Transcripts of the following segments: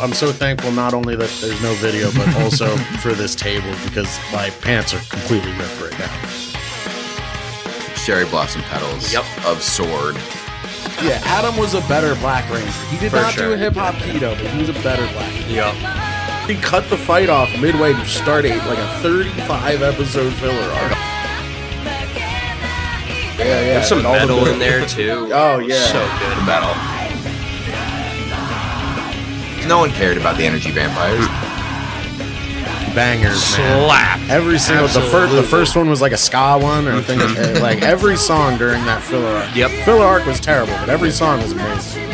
I'm so thankful not only that there's no video, but also for this table because my pants are completely ripped right now. Cherry blossom petals Yep. of sword. Yeah, Adam was a better Black Ranger. He did For not sure. do a hip hop keto, but he was a better Black Ranger. Yep. He cut the fight off midway to start a like a 35 episode filler arc. Yeah, yeah. There's some and all the metal in there too. Oh yeah. So good. The metal. No one cared about the energy vampires. bangers, man. Slap. Every single the first the first one was like a ska one, or I think uh, like every song during that filler arc. Yep. Filler arc was terrible, but every song was amazing. You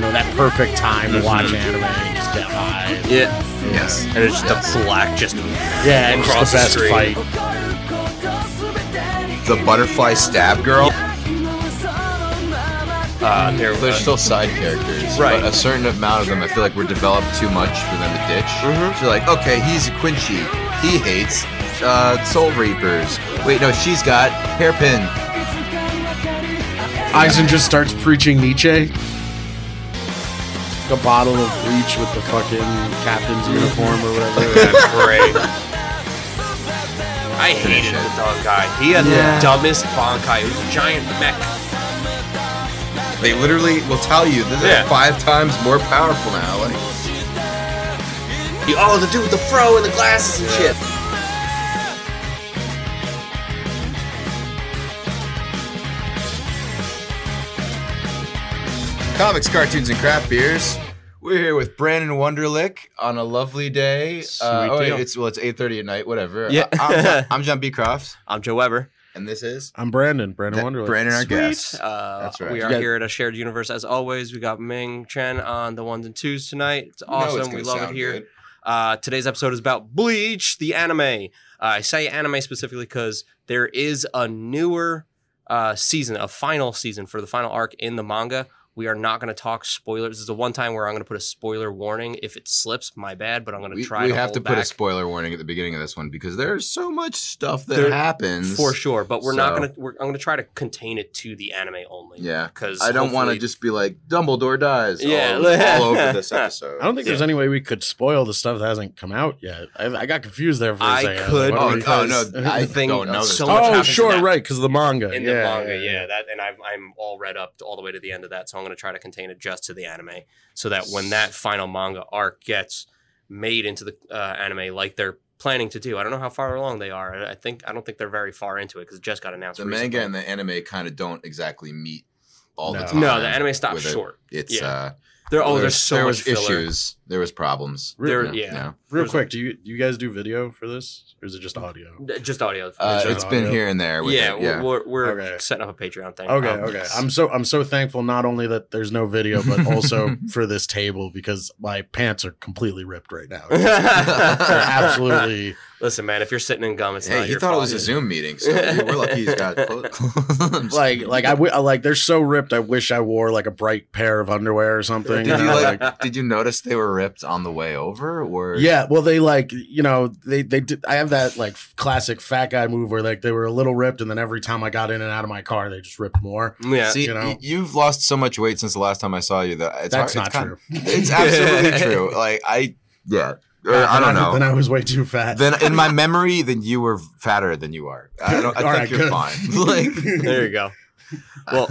know that perfect time to watch anime and just get high. Yeah. Yes. And it's just Yes. a black just Yeah, and Across just the the best screen. fight. The butterfly stab girl. Uh there They're still side characters, Right. But a certain amount of them, I feel like were developed too much for them to ditch. Mhm. So you're like, okay, he's a Quincy. He hates uh, Soul Reapers. Wait, no, she's got hairpin. Aizen just starts preaching Nietzsche. A bottle of bleach with the fucking captain's uniform or whatever. That's great. I hated it. the dog guy. He had Yeah. the dumbest Bankai. He was a giant mech. They literally will tell you that they're Yeah. five times more powerful now. Like, He, oh, the dude with the fro and the glasses and shit. comics, cartoons, and craft beers. We're here with Brandon Wunderlich on a lovely day. Uh, oh, wait, deal. it's well, it's eight thirty at night. Whatever. Yeah. I- I'm, John- I'm John Beecroft, I'm Joe Weber. And this is I'm Brandon, Brandon That- Wonderland. Brandon, our Sweet. guest. Uh, That's right. We are got- here at a shared universe as always. We got Ming Chen on the ones and twos tonight. It's You know it's awesome. we love it here. good. Uh, today's episode is about Bleach, the anime. Uh, I say anime specifically because there is a newer uh, season, a final season for the final arc in the manga. We are not going to talk spoilers. This is the one time where I'm going to put a spoiler warning. If it slips, my bad, but I'm going to try we to have to hold put a spoiler warning at the beginning of this one because there's so much stuff that There- happens for sure. But we're not going to. We're, I'm going to try to contain it to the anime only. Yeah. because I don't want to just be like Dumbledore dies. Yeah. all, all over this episode. I don't think there's any way we could spoil the stuff that hasn't come out yet. I, I got confused there for a I second. was could like, what Oh, are we- because oh, no, I the thing- don't know so much oh, sure, right, because the manga. in yeah, the manga, yeah, that and I'm I'm all read up all the way to the end of that, so I'm going to try to contain it just to the anime, so that when that final manga arc gets made into the uh, anime, like they're planning to do, I don't know how far along they are. I I think I don't think they're very far into it because it just got announced. The recently. manga and the anime kind of don't exactly meet all the No. time. no, the anime stops with it. short. It's Yeah. uh, There, oh, there there's so there much was filler. issues. There was problems. There, you know, yeah. Real quick, do you do you guys do video for this, or is it just audio? Just audio. Uh, just it's been here and there. With yeah, it, yeah. we're, we're, we're Okay. setting up a Patreon thing. Okay, Um, okay. yes. I'm so I'm so thankful not only that there's no video, but also for this table because my pants are completely ripped right now. They're absolutely. Listen, man, if you're sitting in gum, it's Hey, not he your thought it was a Zoom meeting, so we're lucky he's got clothes. like like I w- like they're so ripped. I wish I wore like a bright pair of underwear or something. Did you know, like? Did you notice they were ripped on the way over? Or Yeah, well, they like you know they they did. I have that like classic fat guy move where like they were a little ripped, and then every time I got in and out of my car, they just ripped more. Yeah. See, you know. y- you've lost so much weight since the last time I saw you that it's That's hard, not it's kind- true. It's absolutely true. Like I, yeah, Or, I don't Then know. Then I was way too fat. Then in my memory, then you were fatter than you are. I, don't, I think right, you're good. fine. like, there you go. Well,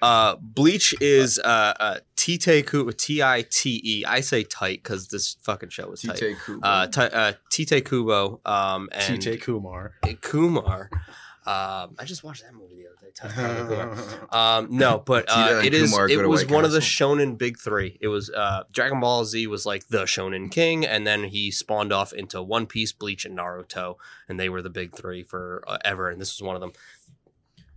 uh, Bleach is uh, uh, Tite Kubo, T I T E. I say tight because this fucking show was tight. TJ Kubo. Uh, ti- uh, Tite Kubo um, and TJ Kumar. Kumar. Um, I just watched that movie the other day. Tite Kumar. Um, no, but uh, it is. Kumar It was White one of the Castle. Shonen Big Three. It was uh, Dragon Ball Z was like the Shonen King, and then he spawned off into One Piece, Bleach, and Naruto, and they were the big three for uh, ever. And this was one of them.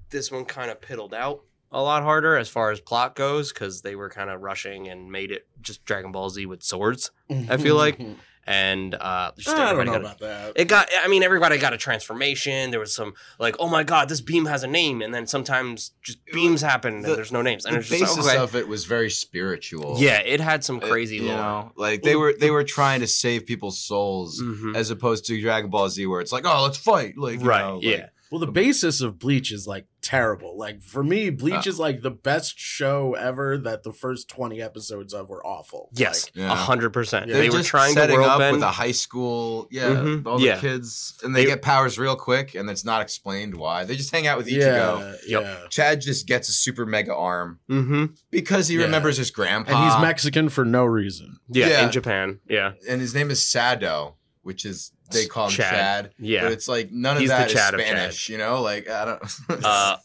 This one kind of piddled out a lot harder as far as plot goes because they were kind of rushing and made it just Dragon Ball Z with swords, I feel like and uh, just I don't know got a- about that. it got i mean everybody got a transformation there was some like oh my god this beam has a name and then sometimes just beams happen and The- there's no names and the it's just basis okay. of it was very spiritual. yeah it had some crazy you lore know, like they were they were trying to save people's souls Mhm. as opposed to Dragon Ball Z, where it's like, oh, let's fight, like you right know, like- yeah Well, the basis of Bleach is like terrible. Like for me, Bleach Uh. is like the best show ever. That the first twenty episodes of were awful. Yes, Like, a Yeah. hundred percent. Yeah. They They're were just trying to setting world up bend. with a high school, yeah, Mhm. all Yeah. the kids, and they, They- get powers real quick, and it's not explained why. They just hang out with Ichigo. yeah, Yep. yeah. Chad just gets a super mega arm mm-hmm. because he Yeah. remembers his grandpa, And he's Mexican for no reason. Yeah, Yeah. in Japan. Yeah, and his name is Sado, which is they call him Chad. Chad. yeah. But it's like none of He's the that is Chad of Spanish, you know? Like I don't. Uh,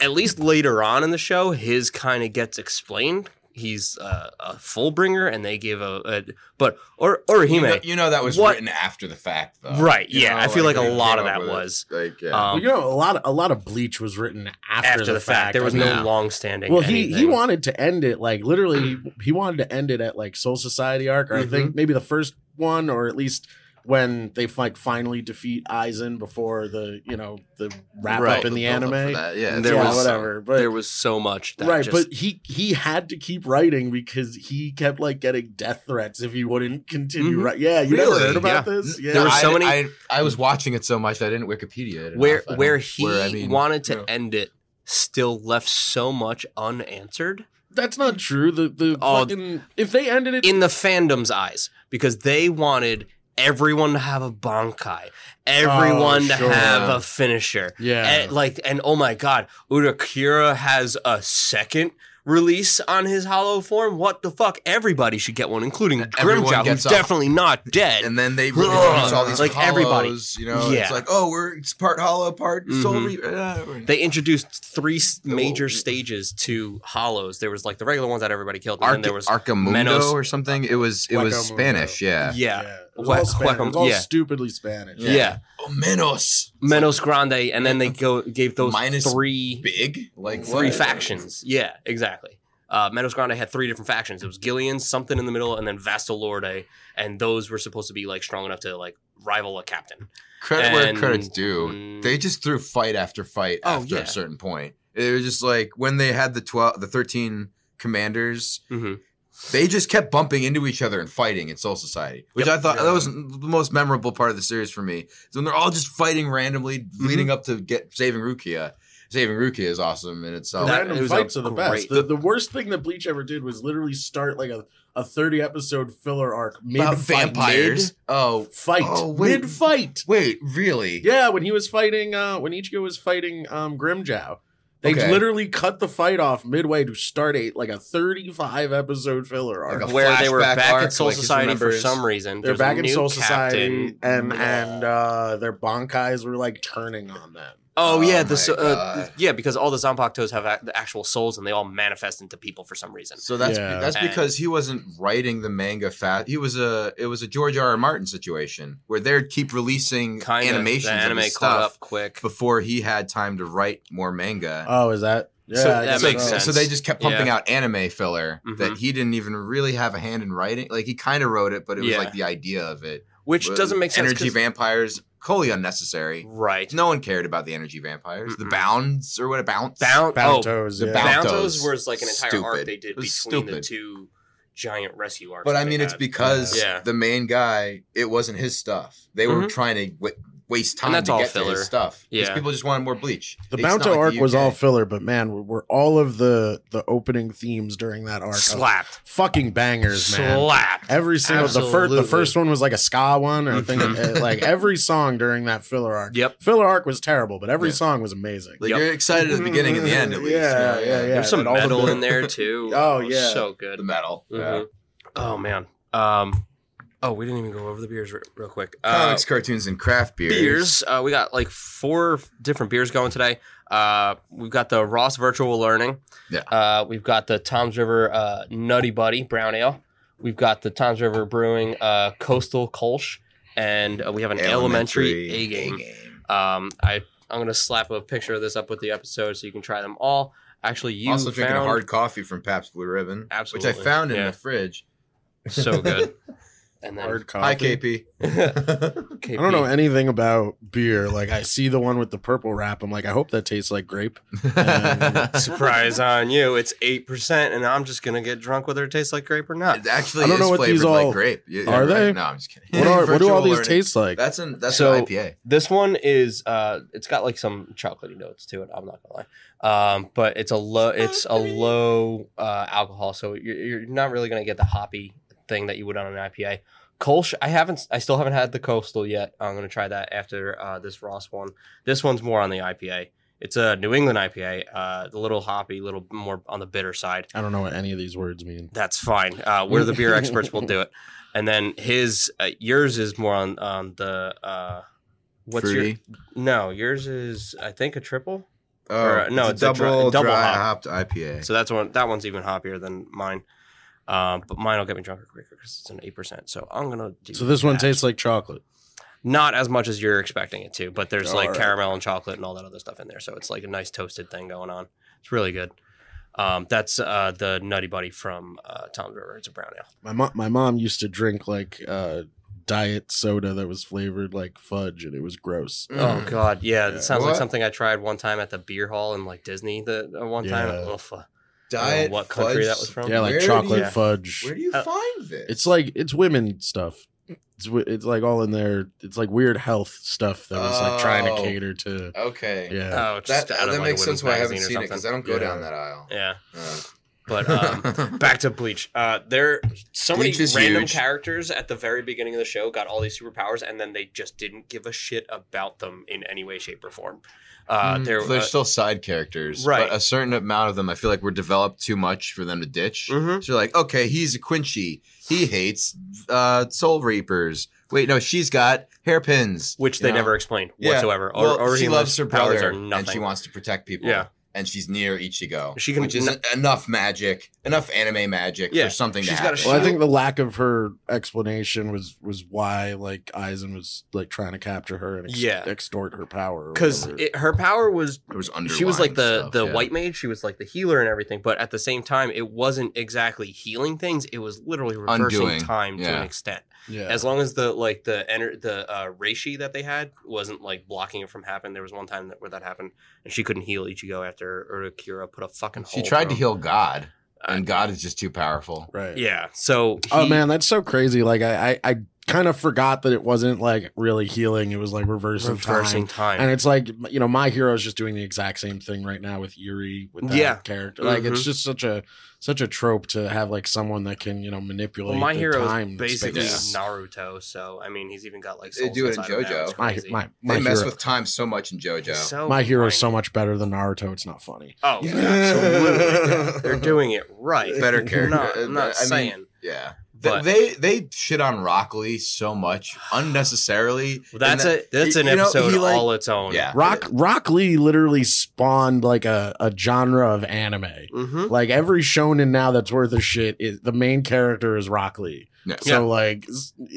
At least later on in the show, his kind of gets explained. He's uh, a Fullbringer, and they give a, a but or or you, Hime. know, you know that was What- written after the fact, though. Right, You yeah, know, I feel like a they lot came of up that with it. was, like yeah. um, Well, you know, a lot, of, a lot of Bleach was written after, after the, fact. There I was mean, no Yeah. long standing. Well, he he anything. wanted to end it like literally. he wanted to end it at like Soul Society arc, or I Mm-hmm. think maybe the first one, or at least when they like finally defeat Aizen before the you know the wrap Right. up in the Build anime. that, Yeah, There yeah, was- whatever. But there was so much that right, just, but he he had to keep writing because he kept like getting death threats if he wouldn't continue. Mhm. Right? Yeah, you never heard about Yeah. this? Yeah, There were I, so many- I, I was watching it so much that I didn't Wikipedia it. where enough. I where he where, I mean, wanted to you know. end it still left so much unanswered that's not true. The the Oh, fucking if they ended it, in the fandom's eyes because they wanted everyone to have a bankai, everyone Oh, to sure. have a finisher. yeah, And like and oh my god, Ulquiorra has a second release on his hollow form. What the fuck? Everybody should get one, including Everyone Grimmjow, who's gets definitely not dead. And then they Ugh. release all these Like everybody. You know, Yeah. it's like oh, we're it's part hollow, part soul. Mhm. Reaper. Uh, they introduced three s- major Whoa. stages to hollows. There was like the regular ones that everybody killed, and then there was Arcamundo Menos- or something. It was it was Spanish. Yeah. yeah, It was Hue- all, Spanish. It was all yeah. stupidly Spanish. yeah, Oh, Menos. Menos Grande, and then they go gave those Minus three Big. Like three what? factions. Yeah, exactly. Uh, Menos Grande had three different factions. It was Gillian, something in the middle, and then Vasto Lorde, and those were supposed to be like strong enough to like rival a captain. Credit where credit's due. Mm. They just threw fight after fight Oh, after yeah. a certain point. It was just like when they had the twelve, the thirteen commanders. hmm They just kept bumping into each other and fighting in Soul Society, which Yep. I thought Yeah. that was the most memorable part of the series for me. Is when they're all just fighting randomly, Mm-hmm. leading up to get saving Rukia. Saving Rukia is awesome in The itself. That- random it was a fights are the best. The, the worst thing that Bleach ever did was literally start like a, a 30 episode filler arc mid About vampires. Oh, fight. Oh, wait. mid fight. wait, really? Yeah, when he was fighting, uh, when Ichigo was fighting um, Grimmjow, they Okay. literally cut the fight off midway to start a like a 35 episode filler arc. Like Where they were back arc, at Soul like, Society for some reason. They're There's back a in new Soul Society, captain. and and uh, their bankais were like turning on them. Oh, Oh yeah, the so- uh, yeah, because all the Zanpakutos have a- the actual souls, and they all manifest into people for some reason. So that's Yeah. that's And- because he wasn't writing the manga fast. He was a it was a George R. R. Martin situation where they'd keep releasing Kind of animations the anime his caught stuff up quick. before he had time to write more manga. Oh, is that? Yeah, so, I that guess so, makes so. sense. so they just kept pumping Yeah. out anime filler that Mhm. he didn't even really have a hand in writing. Like he kind of wrote it, but it was Yeah. like the idea of it, Which was doesn't make sense. Energy 'cause- vampires, wholly unnecessary. right? No one cared about the energy vampires. The Mm-mm. bounds or what a bounce. Bound, oh, the yeah. Bountos. Bountos was like an entire arc they did It was between the stupid. two giant rescue arcs. But I mean, it's had. because Yeah. the main guy, it wasn't his stuff. They were Mhm. trying to w- waste time And that's to all get to filler. his stuff. Because Yeah. people just wanted more bleach. The It's not Bounto like arc was all filler, but man, were, were all of the the opening themes during that arc slapped, fucking bangers, man. slapped. Every single the first the first one was like a ska one, and I think Mhm. uh, like every song during that filler arc. Yep. Filler arc was terrible, but every Yeah. song was amazing. Like Yep. you're excited at the beginning and the end at least. Yeah, yeah, yeah. There's some and all the metal in there too. Oh, yeah. so good. The metal. Yeah. Mhm. Oh man. Um. Oh, we didn't even go over the beers re- real quick. Uh, Comics, cartoons, and craft beers. beers. Uh, we got like four different beers going today. Uh, we've got the Ross Virtual Learning. Yeah. Uh, we've got the Toms River uh, Nutty Buddy Brown Ale. We've got the Toms River Brewing uh, Coastal Kolsch, and uh, we have an Elementary, A game. Um, I I'm gonna slap a picture of this up with the episode so you can try them all. Actually, you also drinking a hard coffee from Pabst Blue Ribbon, Absolutely, which I found in yeah. the fridge. so good. and then Hard Hi, coffee. KP. I don't know anything about beer. Like I see the one with the purple wrap. I'm like, I hope that tastes like grape. Surprise on you! It's eight percent, and I'm just gonna get drunk whether it tastes like grape or not. It actually I don't is know what flavored these like all- grape. Yeah, Are right. they? No, I'm just kidding. What, are, what do all these learning. taste like? That's an that's So- an IPA. This one is uh it's got like some chocolatey notes to it. I'm not gonna lie. Um, but it's a low it's a low uh alcohol, so you're, you're not really gonna get the hoppy thing that you would on an IPA. Kolsch, I haven't I still haven't had the coastal yet. I'm gonna try that after uh this Ross one. This one's more on the IPA. It's a New England IPA, uh a little hoppy, a little more on the bitter side. I don't know what any of these words mean. That's fine. Uh, we're the beer experts. We'll do it. And then his, uh, yours is more on on the uh, what's Fruity. your? No, yours is I think a triple. Oh, or, uh, no, a it's a dry- double double dry hop. hopped IPA. So that's one. That one's even hoppier than mine. Um, but mine will get me drunker quicker because it's an eight percent. So I'm gonna do. So this one tastes like chocolate. not as much as you're expecting it to, but there's like Alright. caramel and chocolate and all that other stuff in there. So it's like a nice toasted thing going on. It's really good. Um, that's uh, the Nutty Buddy from uh, Toms River. It's a brown ale. My mom, my mom used to drink like uh, diet soda that was flavored like fudge, and it was gross. Mm. Oh God, yeah, Yeah. it sounds like something I tried one time at the beer hall in like Disney. The uh, one time, Yeah. Ugh, I don't know Diet what country fudge. that was from? Yeah, like Where do chocolate you- fudge. Where do you Uh, find this? It's like it's women stuff. It's wi- it's like all in there. It's like weird health stuff that was like trying to Oh. cater to. okay. Yeah, Oh, just That out of, that like, a makes sense why I haven't magazine or seen it because I something. don't go Yeah. down that aisle. Yeah, Uh, but um, back to Bleach. Uh, there, so many Bleach is random huge. characters at the very beginning of the show got all these superpowers, and then they just didn't give a shit about them in any way, shape, or form. Uh, Mm, there, they're uh, still side characters, Right. But a certain amount of them, I feel like, were developed too much for them to ditch. mhm. So you're like, okay, he's a Quincy. He hates uh, Soul Reapers. Wait, no, she's got hairpins, which they know? never explained Yeah. whatsoever. Or, Well, or she he loves her powers brother, are nothing. and she wants to protect people. Yeah. And she's near Ichigo. She can- which is no- enough magic, enough anime magic Yeah, for something she's to got a happen. Well, I think the lack of her explanation was was why like Aizen was like trying to capture her and ex- Yeah. extort her power. because her power was it was under she was like the stuff, the yeah. white mage she was like the healer and everything but at the same time it wasn't exactly healing things it was literally reversing Undoing, time to an extent yeah, as long as the like the ener- the uh reishi that they had wasn't like blocking it from happening there was one time that, where that happened and she couldn't heal ichigo after Ulquiorra put a fucking She hole tried to him. heal God, Uh, and God is just too powerful. right. yeah so Oh man, that's so crazy. Like I, I, I kind of forgot that it wasn't like really healing. It was like reversing, reversing time. time, And it's like you know, my hero is just doing the exact same thing right now with Yuri with that Yeah. character. Like it's Mhm. just such a such a trope to have like someone that can you know manipulate. well, my the hero time is basically space. Naruto so i mean he's even got like They do it in inside him now. JoJo. My my my They mess hero, with time so much in JoJo. So my hero is so much better than Naruto. It's not funny. Oh, Yeah. absolutely. They're doing it right. Better I'm character. not, I'm not I mean, saying. Yeah. But- they they shit on Rock Lee so much unnecessarily. Well, that's And a that's an you know, episode like- all its own. Yeah. Rock Rock Lee literally spawned like a, a genre of anime. hmm Like every shonen now that's worth a shit is the main character is Rock Lee. Yeah. So like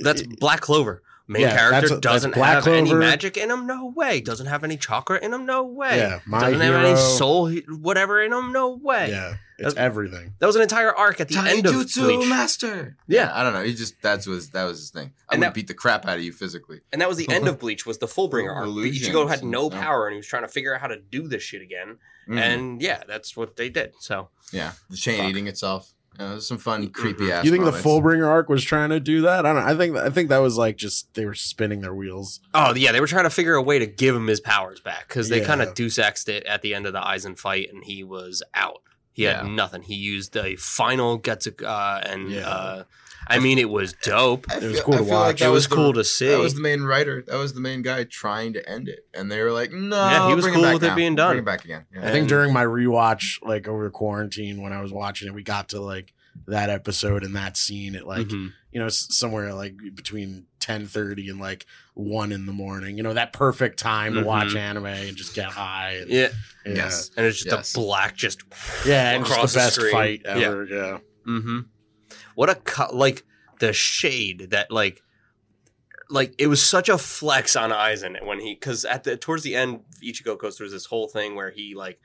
That's it- Black Clover. Main Yeah, character that's- that's doesn't Black have any Clover. magic in him. No way. Doesn't have any chakra in him. No way. yeah, my doesn't hero. have any soul, whatever in him. No way. Yeah, it's That's- everything. That was an entire arc at the end of Taijutsu Bleach, master. Yeah. I don't know. He just that's was that was his thing. I And would that- beat the crap out of you physically. and that was the end of Bleach. Was the Fullbringer arc? Illusions Ichigo had no and- yeah. power, and he was trying to figure out how to do this shit again. Mhm. And yeah, that's what they did. So yeah, the chain Fuck. eating itself. Uh, there's some fun, Mhm. creepy ass. You think moments. the Fullbringer arc was trying to do that? I don't. know. I think I think that was like just they were spinning their wheels. Oh yeah, they were trying to figure a way to give him his powers back because they Yeah. kind of Deus Exed it at the end of the Aizen fight, and he was out. He had Yeah. nothing. He used the final Getsu, uh, and Yeah. uh, I mean, it was dope. I It was cool I to feel like watch. It was the- cool to see. That was the main writer. That was the main guy trying to end it, and they were like, "No, Yeah, he was bring cool it back with it being done. Bring it back again." Yeah. I think during my rewatch, like over quarantine, when I was watching it, we got to like that episode and that scene at like Mhm. you know somewhere like between ten thirty and like one in the morning. You know that perfect time to watch Mhm. anime and just get high. And, yeah, yeah. Yes. and it's just Yes. a black, just yeah, and just across the the best screen. fight ever. Yeah. Mm hmm What a cut! Like the shade that like. Like it was such a flex on Aizen when he because at the towards the end Ichigo goes through this whole thing where he like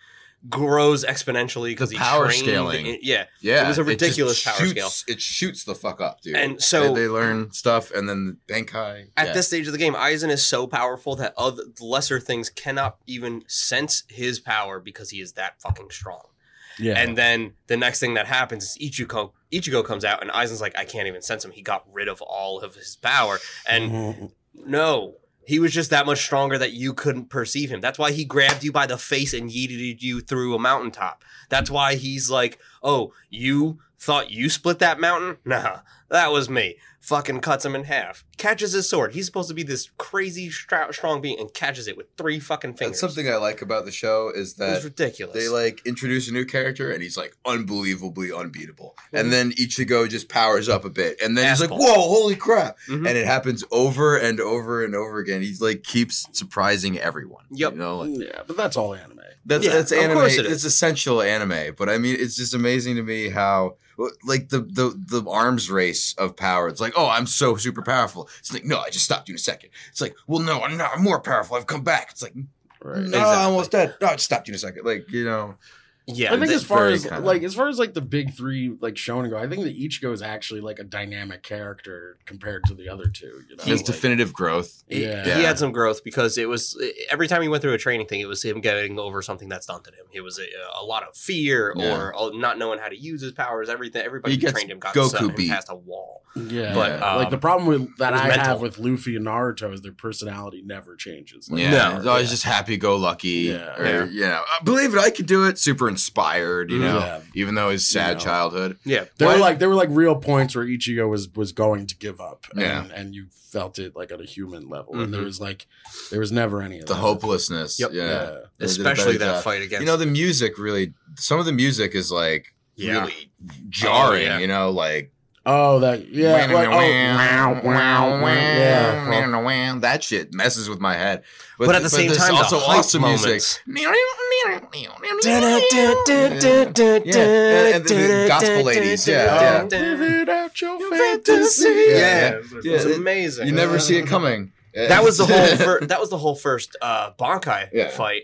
grows exponentially because The he power trained scaling. in- yeah, Yeah, It was a ridiculous power shoots- It shoots the fuck up, dude. And so- they, they learn stuff, and then Bankai. at yeah. this stage of the game, Aizen is so powerful that other lesser things cannot even sense his power because he is that fucking strong. Yeah. And then the next thing that happens is Ichigo Ichigo comes out and Aizen's like, I can't even sense him. He got rid of all of his power. And Mhm. no, he was just that much stronger that you couldn't perceive him. That's why he grabbed you by the face and yeeted you through a mountaintop. That's why he's like, oh, you thought you split that mountain? Nah, that was me. Fucking cuts him in half. Catches his sword. He's supposed to be this crazy stra- strong being and catches it with three fucking fingers. That's something I like about the show is it was that ridiculous. they like introduce a new character and he's like unbelievably unbeatable, Mhm. and then Ichigo just powers up a bit, and then he's like, "Whoa, holy crap!" Mhm. And it happens over and over and over again. He's like keeps surprising everyone. Yep. You know, like, yeah, but that's all anime. That's Yeah, that's of anime. course it is. It's essential anime. But I mean, it's just amazing to me how like the the the arms race of power. It's like, oh, I'm so super powerful. It's like, no, I just stopped you in a second. It's like, well, no, I'm not. I'm more powerful. I've come back. It's like, Right. no, Exactly. I'm almost dead. No, I just stopped you in a second. Like you know, yeah, I think as far as kinda- like as far as like the big three like shonen go, I think that Ichigo is actually like a dynamic character compared to the other two. You know, his Like, definitive growth. He, Yeah. he had some growth because it was every time he went through a training thing, it was him getting over something that stunted him. It was a, a lot of fear Yeah. or uh, not knowing how to use his powers. Everything, everybody who trained him got Goku set him beat. past a wall. yeah, But, like um, the problem with that I mental. have with Luffy and Naruto is their personality never changes. Like, Yeah, No. he's always yeah. just happy go lucky. Yeah. or Yeah. you know, "I believe it, I could do it. Super inspired, you know. Yeah. Even though his sad You know. childhood. Yeah, There were like there were like real points where Ichigo was was going to give up, and, Yeah. and you felt it like at a human level, Mhm. and there was like there was never any of The that. hopelessness. Yep. Yeah. Yeah. They did a especially that job. fight against. You know, the music really. Some of the music is like Yeah. really jarring. Oh, yeah. You know, like Oh, that yeah, like, oh, wow, wow, wow, yeah. well, that shit messes with my head. But at the same there's time, the also hype awesome music. Yeah, and the gospel ladies, yeah, yeah. Live it out your Your fantasy. fantasy. Yeah, Yeah, yeah. was Yeah, it- amazing. You never see it coming. that was the whole fir- that was the whole first uh Bankai Yeah. fight.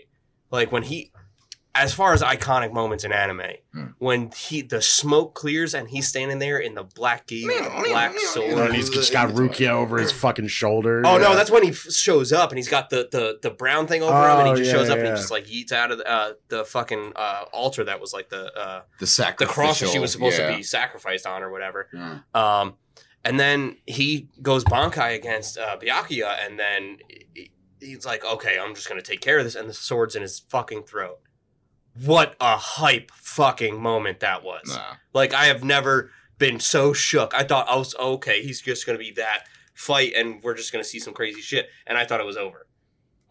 Like when he as far as iconic moments in anime, Hmm. when he the smoke clears and he's standing there in the black gi with the black sword. and he's just got Rukia over his fucking shoulder. Oh no, that's when he f- shows up and he's got the the, the brown thing over him and he Oh, just yeah, shows up and he just like eats out of the, uh, the fucking uh, altar that was like the uh, the the cross that she was supposed yeah. to be sacrificed on or whatever. Yeah. Um, and then he goes Bankai against uh, Byakuya, and then he- he's like, "Okay, I'm just gonna take care of this," and the sword's in his fucking throat. What a hype fucking moment that was! Nah. Like I have never been so shook. I thought I was oh, okay. He's just gonna be that fight, and we're just gonna see some crazy shit. And I thought it was over.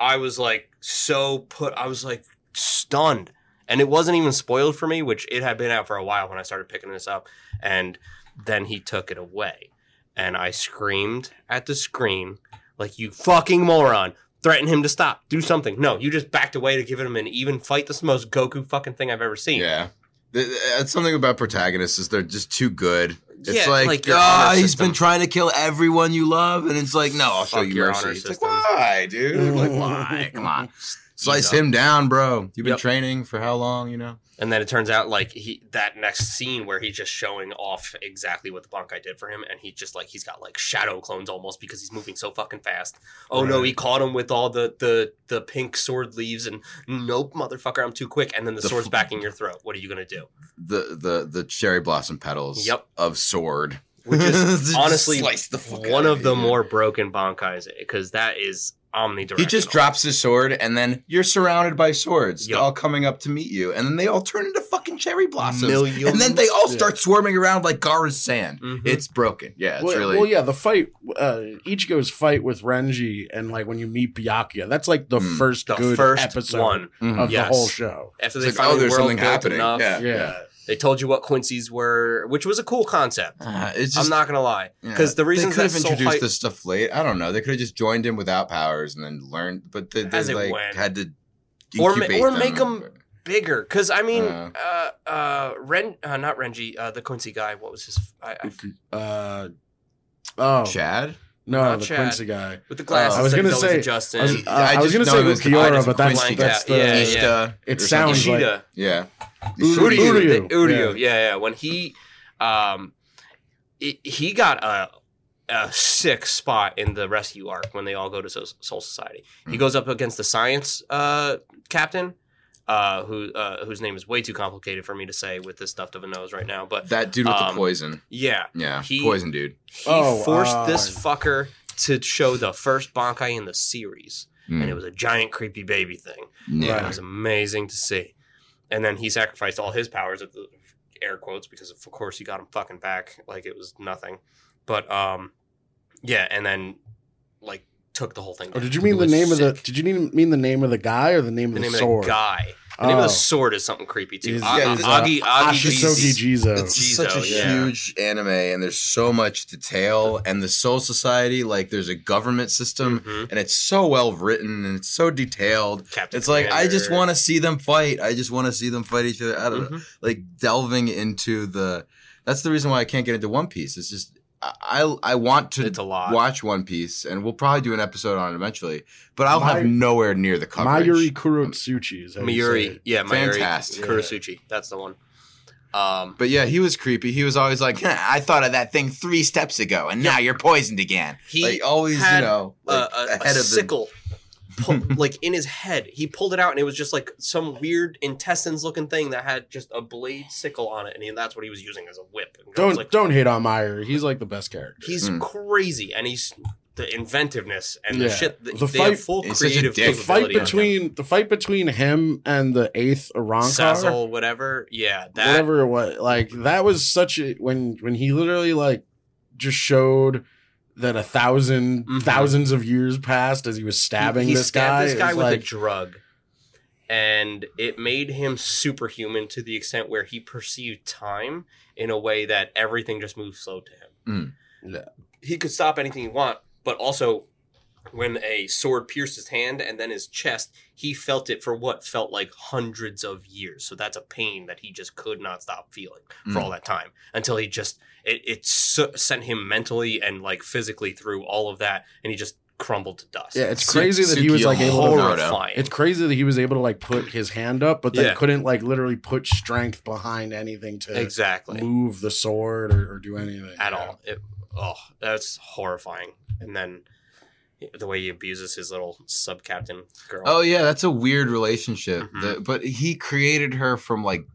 I was like so put. I was like stunned, and it wasn't even spoiled for me, which it had been out for a while when I started picking this up. And then he took it away, and I screamed at the screen like, "You fucking moron!" Threaten him to stop, do something. No, you just backed away to give him an even fight. This is the most Goku fucking thing I've ever seen. Yeah. Th- th- It's something about protagonists is they're just too good. It's Yeah, like, like honor ah, he's system. been trying to kill everyone you love, and it's like, no, I'll show Fuck you mercy. It's like, why, dude? Like, why? Come on, slice him down, bro. You've been Yep. training for how long? You know? And then it turns out like he that next scene where he's just showing off exactly what the Bankai did for him, and he just like he's got like shadow clones almost because he's moving so fucking fast. Oh no, he caught him with all the the the pink sword leaves, and nope, motherfucker, I'm too quick. And then the, The sword's f- back in your throat. What are you gonna do? The the the cherry blossom petals. Yep. Of sword. Which is honestly slice the one of the more broken Bankais because that is omnidirectional. He just drops his sword, and then you're surrounded by swords, Yup. all coming up to meet you, and then they all turn into fucking cherry blossoms, Millions. and then they all Yeah. start swarming around like Gaara's sand. Mhm. It's broken. Yeah, it's well, really. well, yeah, the fight, uh, Ichigo's fight with Renji, and like when you meet Byakuya, that's like the Mm. first the good first episode one. Mhm. of Yes. the whole show. After It's they like, oh, finally there's world something happening. enough, Yeah. Yeah, they told you what Quincy's were, which was a cool concept. Uh, it's just, I'm not gonna lie, yeah. because the reason they could have introduced hype- this stuff late. I don't know. They could have just joined him without powers and then learned, but they, they like went. had to Or ma- incubate or them. make 'em- bigger. Because I mean, Uh. uh, uh, Ren, uh, not Renji, uh, the Quincy guy. What was his? I, I, Uh, oh Chad. No, Not the Chad. Quincy guy. with the glasses. I was gonna say- Justin. I was, uh, I was gonna know say him as the- I Ulquiorra, but that's blanked that's the. Yeah, Ishida yeah. It sounds something. like yeah. Uryu. Uryu, Uryu. the- Uryu, Yeah. yeah, yeah. When he, um, it, he got a a sick spot in the rescue arc when they all go to Soul, Soul Society. He Hmm. goes up against the science uh, captain, uh, who uh, whose name is way too complicated for me to say with this stuff of a nose right now. But That dude with Um, the poison. yeah, Yeah, he- poison dude. he Oh, forced uh, this fucker to show the first Bankai in the series, Mm. and it was a giant creepy baby thing. yeah. It was amazing to see. And then he sacrificed all his powers at the air quotes because of course he got him fucking back like it was nothing. But um yeah, and then like took the whole thing. Oh, down. did you It mean the was name of the? Did you mean mean the name of the guy or the name the of the, name sword? of the guy? The name of Oh. the sword is something creepy too. Is- A- yeah, it's, uh, Agi Agi Ashisogi Jizo. Jizo. It's Jizo, such a yeah. huge anime, and there's so much detail. And the Soul Society, like, there's a government system, Mhm. and it's so well written and it's so detailed. Captain It's like I just want to see them fight. I just want to see them fight each other. I don't know, Mhm. like delving into the. That's the reason why I can't get into One Piece. It's just I I, I want to It's a lot. watch One Piece, and we'll probably do an episode on it eventually. But I'll My- have nowhere near the coverage. Mayuri Kurotsuchi is how Mayuri, yeah, Mayuri Fantastic. Kurotsuchi. That's the one. Um, But yeah, he was creepy. He was always like, I thought of that thing three steps ago, and now you're poisoned again. He like always, had you know, a, like, a, a ahead of the sickle pull, like in his head. He pulled it out and it was just like some weird intestines looking thing that had just a blade sickle on it, and he, that's what he was using as a whip. And Don't like, don't hate on Meyer. He's like the best character. he's Mm. crazy, and he's the inventiveness and the Yeah. shit. The, The they fight- have full He's such a creative the fight capability on him. between the fight between him and the eighth Arrancar, Sazzle, whatever. Yeah, that whatever it was, like that was such a when when he literally like just showed that a 1000 Mhm. thousands of years passed as he was stabbing he, he this stabbed guy. this guy It's with like, a drug, and it made him superhuman to the extent where he perceived time in a way that everything just moved slow to him. Mm. Yeah. He could stop anything he want, but also when a sword pierced his hand and then his chest, he felt it for what felt like hundreds of years. So that's a pain that he just could not stop feeling for Mm. all that time until he just it, it su- sent him mentally and like physically through all of that, and he just crumbled to dust. yeah, it's Su- crazy that he was like Tsukiyomi able to. Naruto. horrifying. It's crazy that he was able to like put his hand up, but then Yeah. couldn't like literally put strength behind anything to exactly move the sword or, or do anything at Yeah. all. It, oh, that's horrifying. And then the way he abuses his little sub captain girl. Oh yeah, that's a weird relationship. Mhm. The- but he created her from like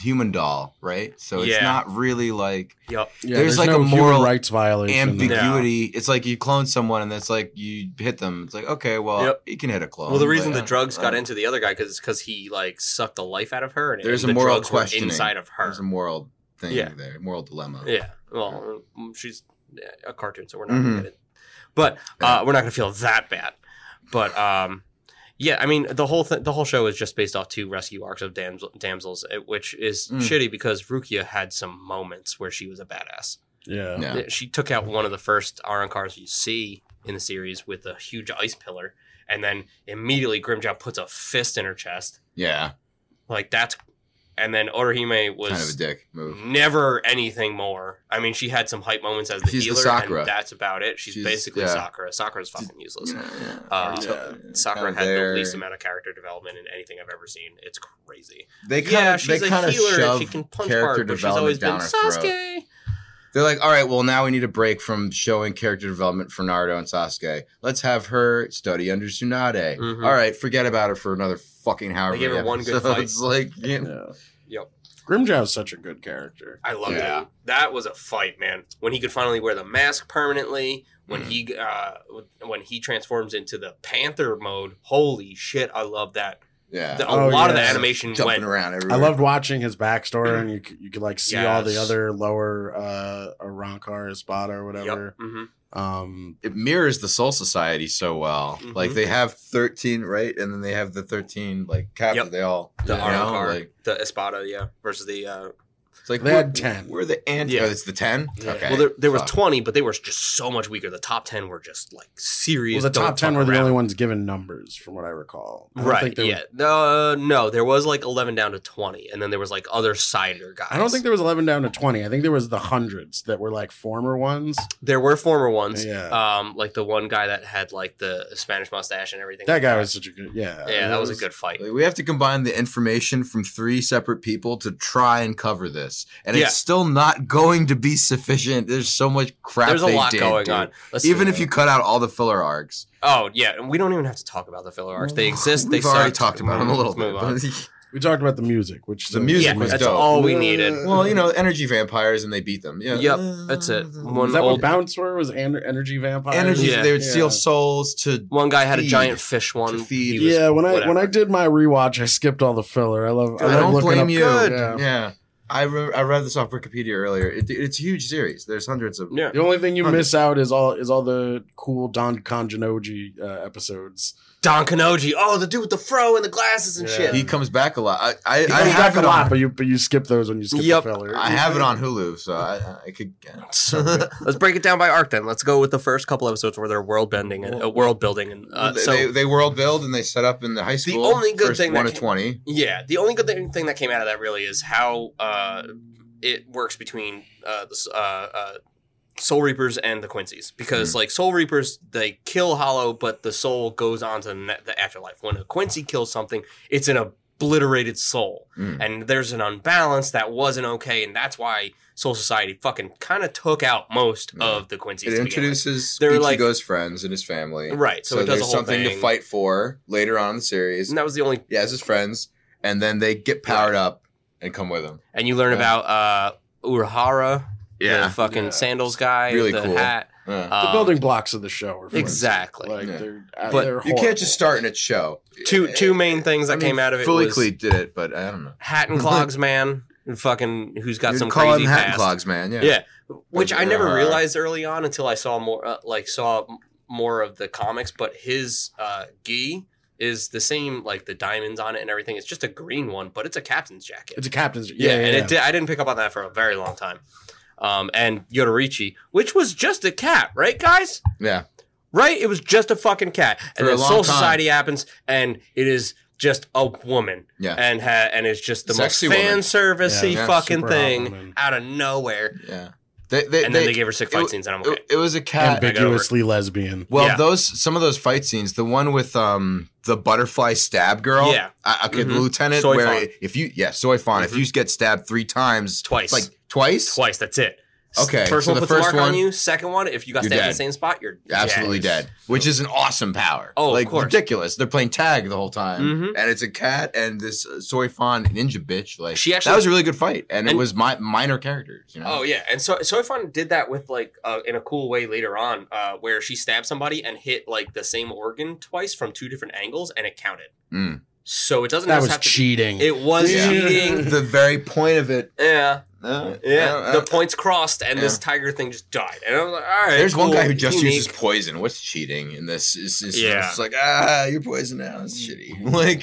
human doll, right? So it's Yeah. not really like yep. Yeah, There's there's, like no a moral rights violation. there. ambiguity. It's like you clone someone and it's like you hit them. It's like okay, well, Yep. you can hit a clone. Well, the reason but, the drugs got into the other guy because because he like sucked the life out of her, and, There's and a the moral question inside of her. There's a moral thing Yeah. there, moral dilemma. Yeah. Well, mm, she's a cartoon, so we're not Mhm. gonna get it. But uh, we're not gonna feel that bad. But um, yeah, I mean the whole th- the whole show is just based off two rescue arcs of damsel- damsels, eh, which is Mm. shitty because Rukia had some moments where she was a badass. Yeah. Yeah. She took out one of the first Arrancars you see in the series with a huge ice pillar, and then immediately Grimmjow puts a fist in her chest. Yeah, Like that's, and then Orihime was kind of a dick move. never anything more. I mean, she had some hype moments as the She's the healer, Sakura. and that's about it. She's, She's- basically yeah. Sakura. Sakura's fucking useless. Know, yeah. Uh, Sakura had there. the least amount of character development in anything I've ever seen. It's crazy. They kind yeah, of she's they a kind healer. She can punch hard, but she's always been throat. Sasuke. They're like, all right, well, now we need a break from showing character development for Naruto and Sasuke. Let's have her study under Tsunade. Mhm. All right, forget about it for another fucking however. They gave her one good episodes. fight. like, you know, Yeah. Yep. Grimmjow's such a good character. I loved Yeah. it. That was a fight, man. When he could finally wear the mask permanently, when Mhm. he uh, when he transforms into the Panther mode, holy shit! I love that. yeah, The- a Oh, lot of the animation jumping went around I loved watching his backstory, and you you could like see all the other lower uh Arrancar, Espada, or whatever. Yep. hmm Um, it mirrors the Soul Society so well. Mhm. Like they have thirteen, right, and then they have the thirteen like captains. Yep. They all The you know, Arrancar, like the Espada, yeah, versus the uh, It's like They had 10. We're the anti. Yeah. Oh, it's the ten. Yeah. Okay. Well, there, there was Fuck. 20, but they were just so much weaker. The top 10 were just like serious. Well, the top ten fuck were the only ones given numbers, from what I recall. I Right. think Yeah. Was, Uh, no, there was like 11 down to 20, and then there was like other cider guys. I don't think there was eleven down to twenty. I think there was the hundreds that were like former ones. there were former ones. Yeah. Um, like the one guy that had like the Spanish mustache and everything. That like guy was such a good. Yeah. Yeah, that it was a good fight. Like, we have to combine the information from three separate people to try and cover this, and Yeah. it's still not going to be sufficient. There's so much crap. There's a they lot did, going dude. on. Let's Even if you cut out all the filler arcs, Oh yeah, and we don't even have to talk about the filler arcs. They exist. We've they already sucked. talked about them a little Let's bit. move on. We talked about the music, which The music Yeah, was that's dope. all we needed. well, you know, energy vampires, and they beat them. Yeah. Yep, that's it. One Was that old what Bounce were? Was en- energy vampires? Energy. Yeah. They would Yeah. steal souls to. one guy had a giant fish one. To feed. Was Yeah, when I when I did my rewatch, I skipped all the filler. I love. I, I love don't looking blame up- you. Good. Yeah. Yeah. I, re- I read this off Wikipedia earlier. It, it's a huge series. There's hundreds of. Yeah. The only thing you Hundred. miss out is all is all the cool Don Kanonji uh, episodes. Don Kanonji. Oh, the dude with the fro and the glasses and Yeah. shit. He comes back a lot. I I, He I comes have back it a lot, on. but you but you skip those when you skip Yep. the filler. I have it on Hulu, so I, I could. So good. Let's break it down by arc then. Let's go with the first couple episodes where they're world bending and uh, world building and uh, they, so they, they world build and they set up in the high school. only good first thing that one of came- twenty. yeah, the only good thing, thing that came out of that really is how uh, it works between uh, the s- uh, uh, Soul Reapers and the Quincy's because Hmm. like Soul Reapers they kill Hollow, but the soul goes on to the, the afterlife. When a Quincy kills something, it's an obliterated soul, Mm. and there's an unbalance that wasn't okay, and that's why Soul Society fucking kind of took out most Yeah. of the Quincy's. It to begin with. introduces They're like- Ichigo's friends and his family. right, so, So, it does there's a whole something thing. to fight for later on in the series. and that was the only. yeah, his friends, and then they get powered up and come with him. And you learn Yeah. about uh, Urahara, the fucking Yeah. sandals guy, Really the cool. hat. Yeah. the Um, building blocks of the show. Are. Exactly. Like Yeah. they're, uh, But they're you can't just start in a show. two two main things that I mean, came out of it Fully was Cleat did it, but I don't know. Hat and Clogs man, and fucking who's got You'd some call crazy him Hat past. Clogs, man. Yeah. Yeah, which I never Uh, realized early on until I saw more uh, like saw more of the comics. But his uh, gi is the same, like the diamonds on it and everything. It's just a green one, but it's a captain's jacket. It's a captain's. yeah, Yeah, yeah, and yeah. it did, I didn't pick up on that for a very long time. Um, and Yoruichi, which was just a cat, right, guys? Yeah. Right? It was just a fucking cat. For and a then long Soul time. Society happens, and it is just a woman. Yeah. And ha- and it's just the Sexy most woman. fan servicey Yeah, fucking super thing woman. out of nowhere. Yeah. They, they, And then they gave her sick fight it- scenes, and I'm okay. it, it was a cat. ambiguously lesbian. Well, Yeah. those some of those fight scenes, the one with um the butterfly stab girl. Yeah. Uh, okay, the Mhm. lieutenant Soy where Fawn. if you yeah, Soifon, if you get stabbed three times Twice. like twice? Twice, that's it. Okay, First so one the puts a first mark on you. Second one, if you got You're stabbed in dead. the same spot, you're Absolutely dead. Which is an awesome power. Oh, of like course. ridiculous. They're playing tag the whole time, Mhm. and it's a cat and this uh, Soifon ninja bitch. Like She actually- that was a really good fight, and, it And- was my minor characters. You know? Oh yeah, and so Soifon did that with like uh, in a cool way later on, uh, where she stabbed somebody and hit like the same organ twice from two different angles, and it counted. Mm. So it doesn't That just was have to. cheating. It was Yeah. cheating. the very point of it. yeah, Uh, yeah. uh, the points crossed, and this tiger thing just died. And I was like, all right. There's one guy who just unique. uses poison. What's cheating in this? It's, it's, Yeah. it's like ah, you're poison now. It's shitty. Like.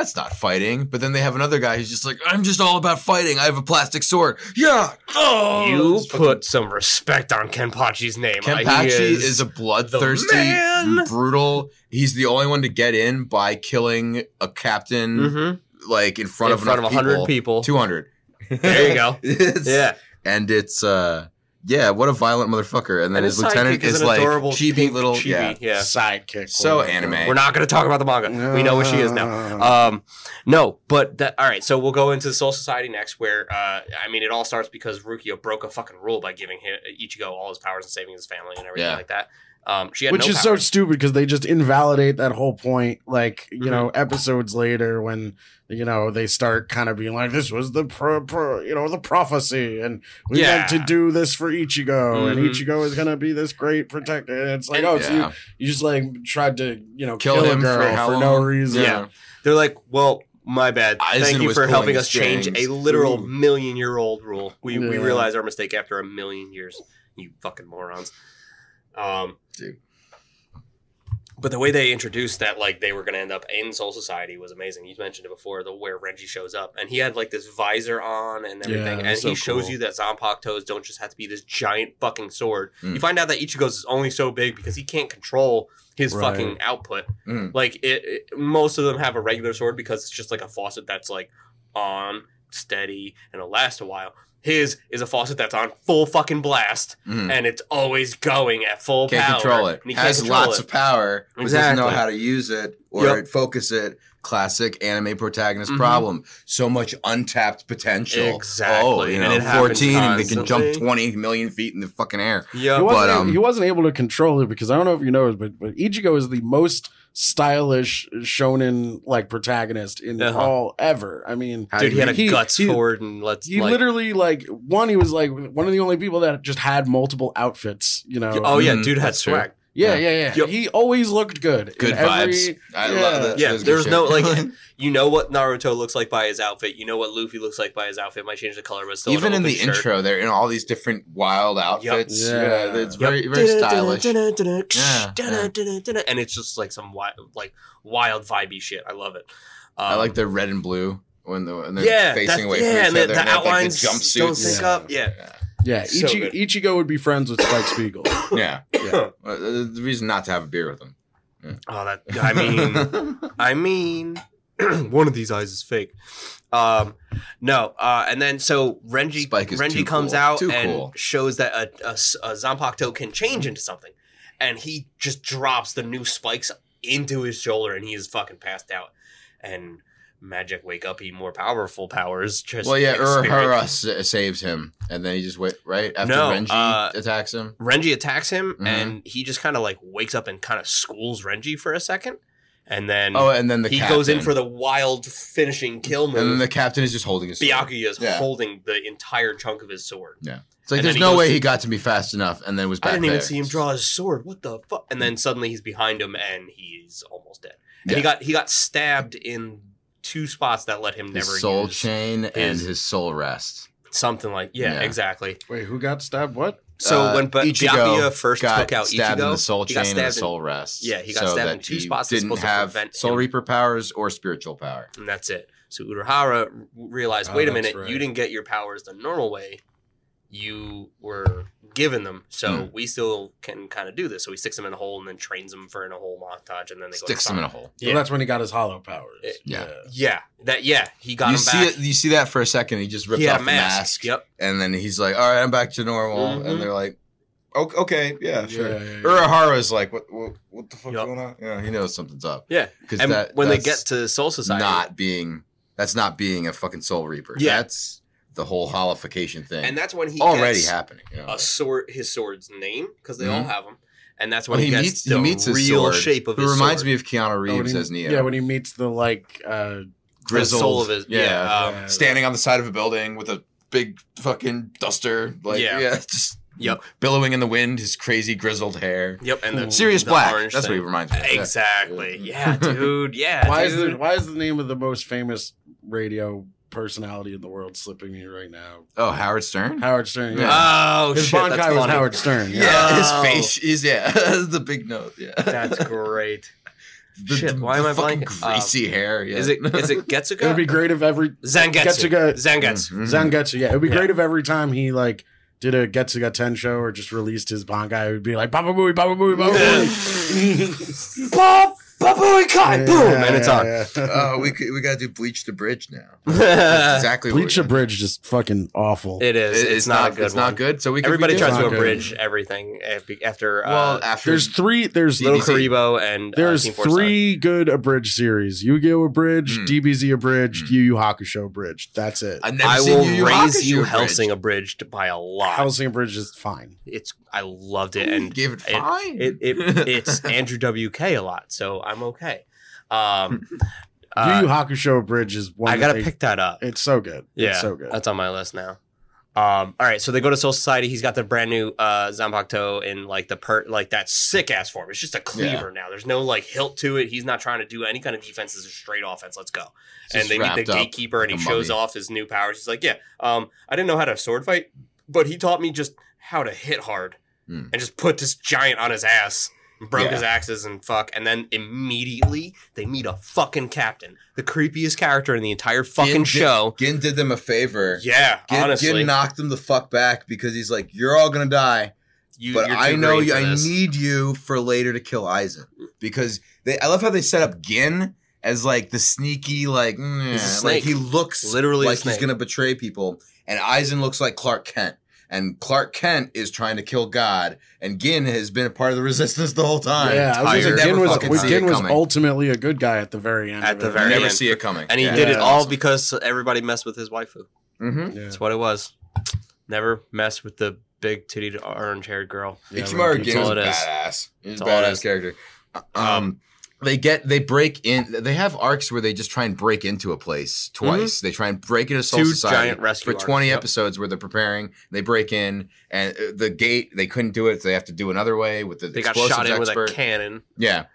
That's not fighting. But then they have another guy who's just like, I'm just all about fighting. I have a plastic sword. Yeah. Oh, You It's put some respect on Kenpachi's name. fucking- Uh, Kenpachi is, a bloodthirsty, brutal. He's the only one to get in by killing a captain Mhm. like in front in of front of enough hundred people. Two hundred. There you go. Yeah, and it's uh yeah, what a violent motherfucker. And then and his, his lieutenant is is like adorable chibi pink little chibi. yeah. yeah. sidekick. So anime. We're not going to talk about the manga. We know what she is now. Um, no, but that all right. So we'll go into the Soul Society next, where uh, I mean, it all starts because Rukia broke a fucking rule by giving him, Ichigo all his powers and saving his family and everything Yeah. like that. Um, she had Which no is so stupid because they just invalidate that whole point. Like you Mm-hmm. know, episodes later when you know they start kind of being like, "This was the pro, pro you know, the prophecy, and we Yeah. meant to do this for Ichigo, and Mhm. Ichigo is gonna be this great protector." And it's like, And- oh, so you, you just like tried to you know Kill kill, him a for girl how for, no reason. Yeah. They're like, well, my bad. Aizen Thank you for helping us change a literal million year old rule. We we Yeah. realized our mistake after a million years. You fucking morons. Um, Dude. But the way they introduced that, like they were going to end up in Soul Society, was amazing. You mentioned it before, the where Renji shows up, and he had like this visor on and everything, Yeah, and so he shows cool. you that Zanpakutos don't just have to be this giant fucking sword. Mm. You find out that Ichigo's is only so big because he can't control his Right. fucking output. Mm. Like it, it, most of them have a regular sword because it's just like a faucet that's like on, steady, and it'll last a while. His is a faucet that's on full fucking blast, Mhm. and it's always going at full Can't power. control it. and he Has control lots it. of power, but doesn't know how to use it or Yep. focus it. Classic anime protagonist Mhm. problem. So much untapped potential. Exactly, Oh, you and know, it 14 and they can jump 20 million feet in the fucking air. He wasn't, But, um, he wasn't able to control it because I don't know if you know, but but Ichigo is the most stylish shonen like protagonist in Uh-huh. all ever. I mean, Dude, do he had a he- guts he- forward and let's he like, literally like one. He was like one of the only people that just had multiple outfits. You know. Oh yeah, Mhm, dude had that's true. swag. Yeah, yeah. yeah, yeah. Yep. He always looked good. Good every- vibes. I yeah. love that. Yeah, That there's no shit. like you know what Naruto looks like by his outfit. You know what Luffy looks like by his outfit. Might change the color, but still Even in the shirt. intro, they're in all these different wild outfits. Yeah. Yeah, it's Yep. very very stylish. Yeah, And it's just like some wild, like wild vibey shit. I love it. Um, I like the red and blue when, the, when they're yeah, facing away yeah, from each and the, the and they have, like, outlines jumpsuits. don't sync Yeah. up. Yeah, Yeah, So Ichi- good. Ichigo would be friends with Spike Spiegel. Yeah. Yeah. Uh, the reason not to have a beer with them. Oh, that I mean, I mean, one of these eyes is fake. Um, no, uh, and then so Renji Spike is Renji too comes cool. out Too and cool. shows that a Zanpakuto can change into something, and he just drops the new spikes into his shoulder, and he is fucking passed out. And Magic wake up, he more powerful powers. Just well, yeah, Urahara s- saves him, and then he just wait right after No, Renji uh, attacks him. Renji attacks him, Mhm. and he just kind of like wakes up and kind of schools Renji for a second, and then Oh, and then the he captain. goes in for the wild finishing kill move. and then the captain is just holding his. sword. Byakuya is Yeah. holding the entire chunk of his sword. Yeah, it's like and there's no way he got to me fast enough, and then was back I didn't even see him draw his sword. What the fuck? And then suddenly he's behind him and he's almost dead. And Yeah. he got he got stabbed in two spots that let him His never soul use chain and his- his soul rest. something like yeah, Yeah. exactly. Wait, who got stabbed? What? So Uh, when but Ichigo Byakuya first got took out stabbed Ichigo, in the soul chain and the stabbed in- soul rest. Yeah, he got so stabbed in two spots Didn't supposed to have prevent soul him. reaper powers or spiritual power. and that's it. So Urahara r- realized, Oh, wait a minute, right. you didn't get your powers the normal way. You were given them, so Hmm. we still can kind of do this. So he sticks them in a hole and then trains them for in a hole montage, and then they Sticks go him in a Sonic. hole. So Yeah. that's when he got his hollow powers. It- yeah. Yeah, that yeah, he got you him see back. it. You see that for a second. He just rips he off a the mask. mask, Yep. and then he's like, "All right, I'm back to normal." Mhm. And they're like, "O- "Okay, yeah, sure." Yeah, yeah, yeah. Urahara's like, "What? What, what the fuck's Yup. going on?" Yeah, he knows something's up. Yeah, because and when they get to Soul Society, not being that's not being a fucking soul reaper. Yeah. that's the whole holification thing. and that's when he already gets happening. You know? a sword, his sword's name because they all Mhm. have them, and that's when Well, he, he gets meets the he meets his real sword, shape of who his reminds sword. me of Keanu Oh, when Reeves he- as Neo. Yeah, when he meets the like uh grizzled, soul of his- yeah, yeah, um, yeah, standing on the side of a building with a big fucking duster, like Yeah. yeah, just Yep. billowing in the wind, his crazy grizzled hair. Yep, and the serious Black. orange That's what he reminds me. of. Exactly. Yeah, dude. Yeah, why is the why is the name of the most famous radio personality in the world slipping me right now? Oh, Howard Stern. Howard Stern. Yeah. Oh His shit, Bankai that's was. Howard Stern. Yeah, Yeah. Oh. his face is yeah, the big nose. Yeah, That's great. The, Shit, the- why the am I fucking blanking? Uh, Greasy hair. Yeah. Is it is it Getsuga? It would be great if every Zangetsu. Getsuga- Zangetsu. Mhm. Zangetsu, yeah, it would be Yeah. great if every time he like did a Getsuga Tensho or just released his Bankai, it would be like Baba Booey, Baba Booey, Baba Booey. Bob, Babu Kai, boom, and it's on. yeah. Oh, we could, we gotta do Bleach the Bridge now. That's exactly. Bleach what the Bridge just fucking awful. It is. It- it's, not, a good It's one. not good. So we could Everybody we tries to not good. abridge everything af- after uh, Well, after There's three. There's Little DBZ. Kuriboh and uh, there's Team Four Star. three good abridged series: Yu-Gi-Oh abridged, Mm. DBZ abridged, Mm. Yu Yu Hakusho abridged. That's it. I've never I seen will Yu Yu raise Hakusho you abridged. Hellsing abridged by a lot. Hellsing abridged is fine. It's I loved it and gave it it- it, it it's Andrew WK a lot, so I'm okay. Um, Yu uh, Yu Hakusho abridged is one. I gotta they- pick that up. It's so good. Yeah, it's so good. That's on my list now. Um, all right, so they go to Soul Society. He's got the brand new uh, Zanpakuto in like the per like that sick ass form. It's just a cleaver now. There's no like hilt to it. He's not trying to do any kind of defense. It's a straight offense. Let's go. It's and they meet the gatekeeper, and he shows off his new powers. He's like, "Yeah, um, I didn't know how to sword fight, but he taught me just how to hit hard Hmm. and just put this giant on his ass." broke Yeah. his axes and fuck, and then immediately they meet a fucking captain, the creepiest character in the entire fucking Gin did- show. Gin did them a favor. Yeah, Gin, honestly, Gin knocked them the fuck back because he's like, "You're all gonna die, you, but I know you, I need you for later to kill Aizen because they. I love how they set up Gin as like the sneaky, like, mm, like he looks Literally like he's gonna betray people, and Aizen looks like Clark Kent. And Clark Kent is trying to kill God, and Gin has been a part of the resistance the whole time. Yeah, I was gonna Tired. say, Gin Never was, fucking see Gin was ultimately a good guy at the very end. At of the it. very never end. see it coming, and he Yeah. did it all because everybody messed with his waifu. Mm-hmm. Yeah. That's what it was. Never mess with the big titted orange haired girl. Yeah, Ichimaru Ruki. Gin all was it is. badass. He's a That's all badass is. character. Um, they get they break in. They have arcs where they just try and break into a place twice. They try and break into Soul Mm-hmm. Two Society giant rescue for arcs, twenty yep. episodes where they're preparing. They break in and uh, the gate. They couldn't do it. So they have to do another way with the They got shot in expert. with a cannon. yeah.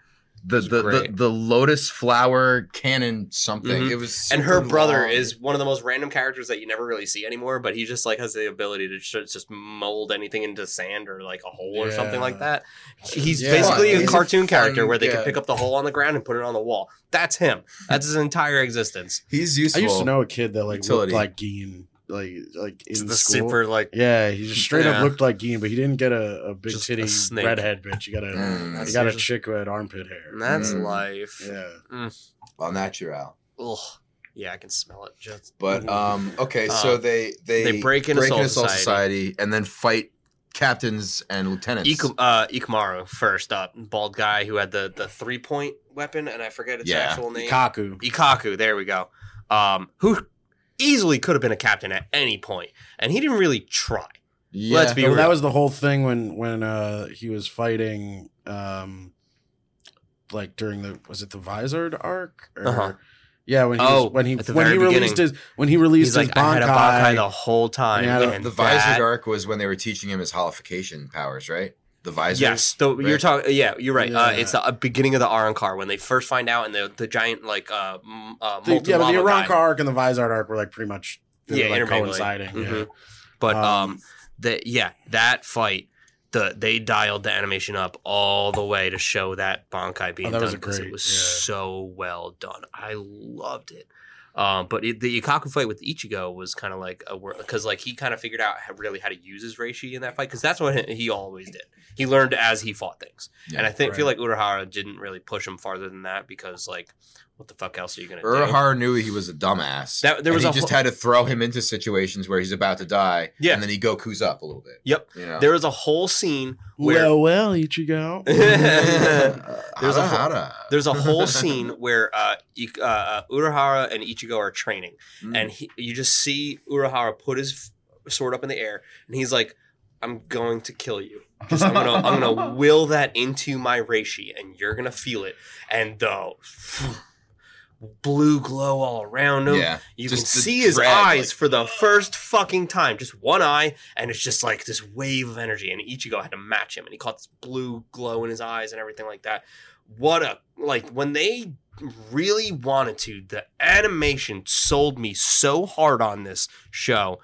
The the, the the lotus flower cannon something. Mhm. It was and her super brother long. is one of the most random characters that you never really see anymore but he just like has the ability to just mold anything into sand or like a hole or something like that he's Yeah. basically Fun. a He's a cartoon fun- character where they yeah. can pick up the hole on the ground and put it on the wall that's him that's his entire existence He's useful. I used to know a kid that like Utility. looked like Gin, like like in It's the school. super like Yeah, he just straight Yeah. up looked like Gin, but he didn't get a, a big Just titty snake. redhead bitch. You got a Mm. you got a chick who had armpit hair. that's Mm. life Yeah, Well, natural. Ugh. yeah i can smell it just But um, okay, so Uh, they they they break into Soul Society. Society and then fight captains and lieutenants. Ik- uh, Ikamaru first up, bald guy who had the the three point weapon, and I forget its Yeah. actual name. Ikkaku. Ikkaku, there we go. Um, who easily could have been a captain at any point, and he didn't really try. yeah. Let's be real. that was the whole thing when when uh he was fighting um like during the was it the Vizard arc? Or, Uh-huh. Yeah, when he Oh, was, when he when he released his when he released He's his like, I had a Bankai. Bankai the whole time. Yeah, the, and the that- arc was when they were teaching him his holification powers, right? The visor. Yes, the, you're talking. Yeah, you're right. Uh, it's the uh, beginning of the Arrancar when they first find out, and the the giant like uh, m- uh The- molten yeah, but the lava arc and the Vizard arc were like pretty much Yeah, were, like intermingling. coinciding. Mhm. Yeah. But um, Um, the yeah that fight. The, they dialed the animation up all the way to show that Bankai being Oh, that done because it was yeah. so well done. I loved it. Um, but it, the Ikkaku fight with Ichigo was kind of like a because like he kind of figured out how, really how to use his reishi in that fight because that's what he, always did. He learned as he fought things, Yeah, and I think feel like. Urahara didn't really push him farther than that because like what the fuck else are you gonna do? Urahara knew he was a dumbass. That- there and was he a just whole- had to throw him into situations where he's about to die. Yeah. And then he Goku's up a little bit. Yep. You know? There was a whole scene where well, well, Ichigo. There's a whole- There's a whole scene where uh, uh, uh, Urahara and Ichigo are training, Mm. and he, you just see Urahara put his sword up in the air, and he's like, "I'm going to kill you. Just I'm gonna I'm gonna will that into my reishi, and you're gonna feel it." And the blue glow all around him. yeah. You can see his dread, eyes like- for the first fucking time, just one eye, and it's just like this wave of energy. And Ichigo had to match him, and he caught this blue glow in his eyes and everything like that. What a like when they really wanted to. The animation sold me so hard on this show,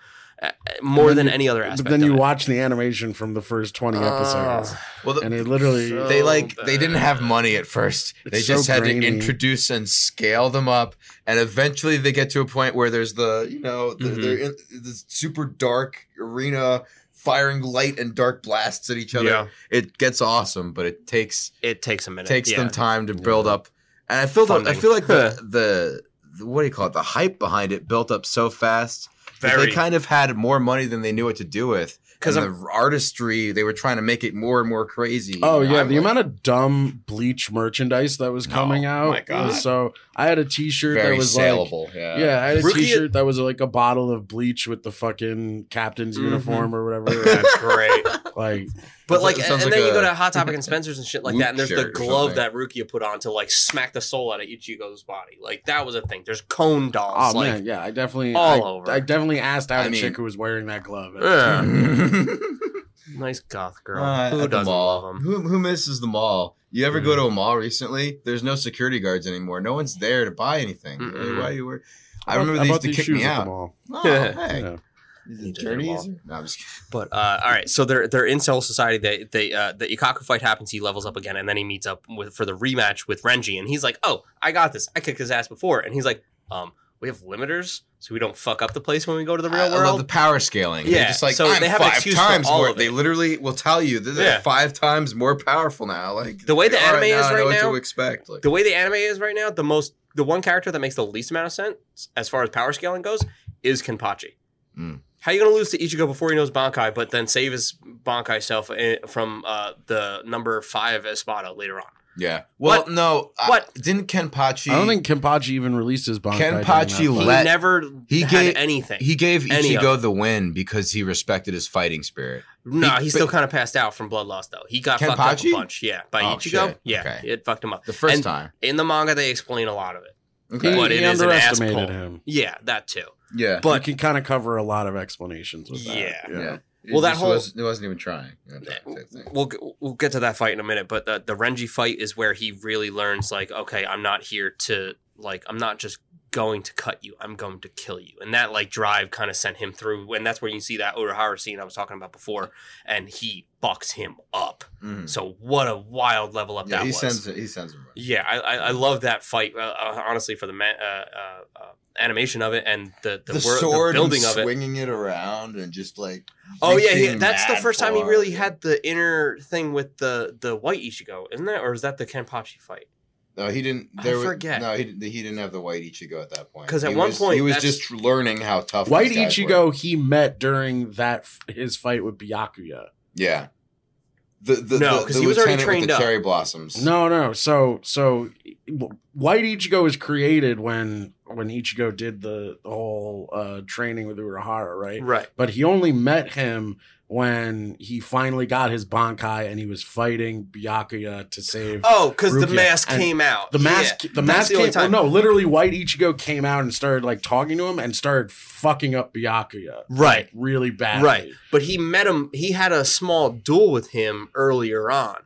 more then than you- any other aspect. But then of you it. watch the animation from the first twenty episodes, Well, the, and it literally So- they like bad. they didn't have money at first. It's they so just had grainy. to introduce and scale them up, and eventually they get to a point where there's the you know the, Mhm. they're in this super dark arena firing light and dark blasts at each other. Yeah, It gets awesome, but it takes it takes a minute. takes yeah. them time to Yeah. build up. And I feel the, I feel like the, the the what do you call it? The hype behind it built up so fast. Very They kind of had more money than they knew what to do with. 'Cause Because the artistry, they were trying to make it more and more crazy. Oh You know, yeah, I'm the like- amount of dumb bleach merchandise that was No, coming out. my God. so I had a T-shirt very that was like saleable. yeah. yeah, I had a Rukia- shirt that was like a bottle of bleach with the fucking captain's Mhm. uniform or whatever. That's great. like But like, like- and, sounds then like you go to Hot Topic and Spencer's and shit like that, and there's the glove that Rukia put on to like smack the soul out of Ichigo's body. Like that was a thing. There's cone dolls. oh like, man, yeah, I definitely all I, over. I definitely asked out I a mean- chick who was wearing that glove. Yeah. Uh, nice goth girl. at Who doesn't mall. love him? Who, who misses the mall? You ever go to a mall recently? There's no security guards anymore. No one's there to buy anything. Why you were? I bought- remember they used to kick me out. Oh, hey. Yeah. Need to Journey hit 'em easier? No, I'm just kidding. But uh, all right, so they're they're in Cell Society. They they uh, the Ikkaku fight happens. He levels up again, and then he meets up with for the rematch with Renji, and he's like, "Oh, I got this. I kicked his ass before." And he's like, "Um, we have limiters, so we don't fuck up the place when we go to the real I love world." the power scaling. Yeah, They're just like so I'm they have five times more. They literally will tell you that they're Yeah. five times more powerful now. Like The way the anime is now I know right what now- to expect. Like, the way the anime is right now, the most the one character that makes the least amount of sense as far as power scaling goes is Kenpachi. Mm. How you gonna lose to Ichigo before he knows Bankai, but then save his Bankai self eh, from uh, the number five Espada later on? Yeah. Well, What? no. I- What? didn't Kenpachi? I don't think Kenpachi even released his Bankai. during Kenpachi fight. He Let- never he had gave- anything. he gave Any of Ichigo the win because he respected his fighting spirit. no, he- he still kind of passed out from blood loss though. He got fucked up a bunch. Yeah, by Oh, Ichigo. shit. Yeah, Okay. it fucked him up. The first And- time. In the manga, they explain a lot of it. He, Okay. But he it is an ass underestimated pull. him. Yeah, that too. Yeah. But But you can kind of cover a lot of explanations with that. Yeah. yeah. It Well, that whole- was, it wasn't even trying. You know, type- type thing. we'll we'll get to that fight in a minute, but the the Renji fight is where he really learns like, okay, I'm not here to like, I'm not just going to cut you, I'm going to kill you, and that like drive kind of sent him through, and that's where you see that Urahara scene I was talking about before, and he bucks him up. Mhm. So what a wild level up Yeah, that he was. sends he sends him. yeah, I, I I love that fight. Uh, uh, honestly, for the ma- uh, uh, uh, animation of it and the the, The, wor- the sword building and of it. swinging it around and just like Oh yeah, he, reaching that's the first time he far. really had the inner thing with the the white Ichigo, isn't that, or is that the Kenpachi fight? No, he didn't. I There was- forget. No, he didn't. He didn't have the white Ichigo at that point. Because at He one was- point, he was just learning how tough. White these guys were. Ichigo he met during that his fight with Byakuya. Yeah. The, the, No, 'cause he was already lieutenant with trained the up. cherry blossoms. No, no. So so White Ichigo was created when when Ichigo did the, the whole uh, training with Urahara, right? Right. But he only met him when he finally got his Bankai and he was fighting Byakuya to save Oh, because the mask And came out. the mask. Yeah, the mask the came. Well, no, literally, White Ichigo came out and started like talking to him and started fucking up Byakuya, Right. really bad. Right. But he met him. He had a small duel with him earlier on.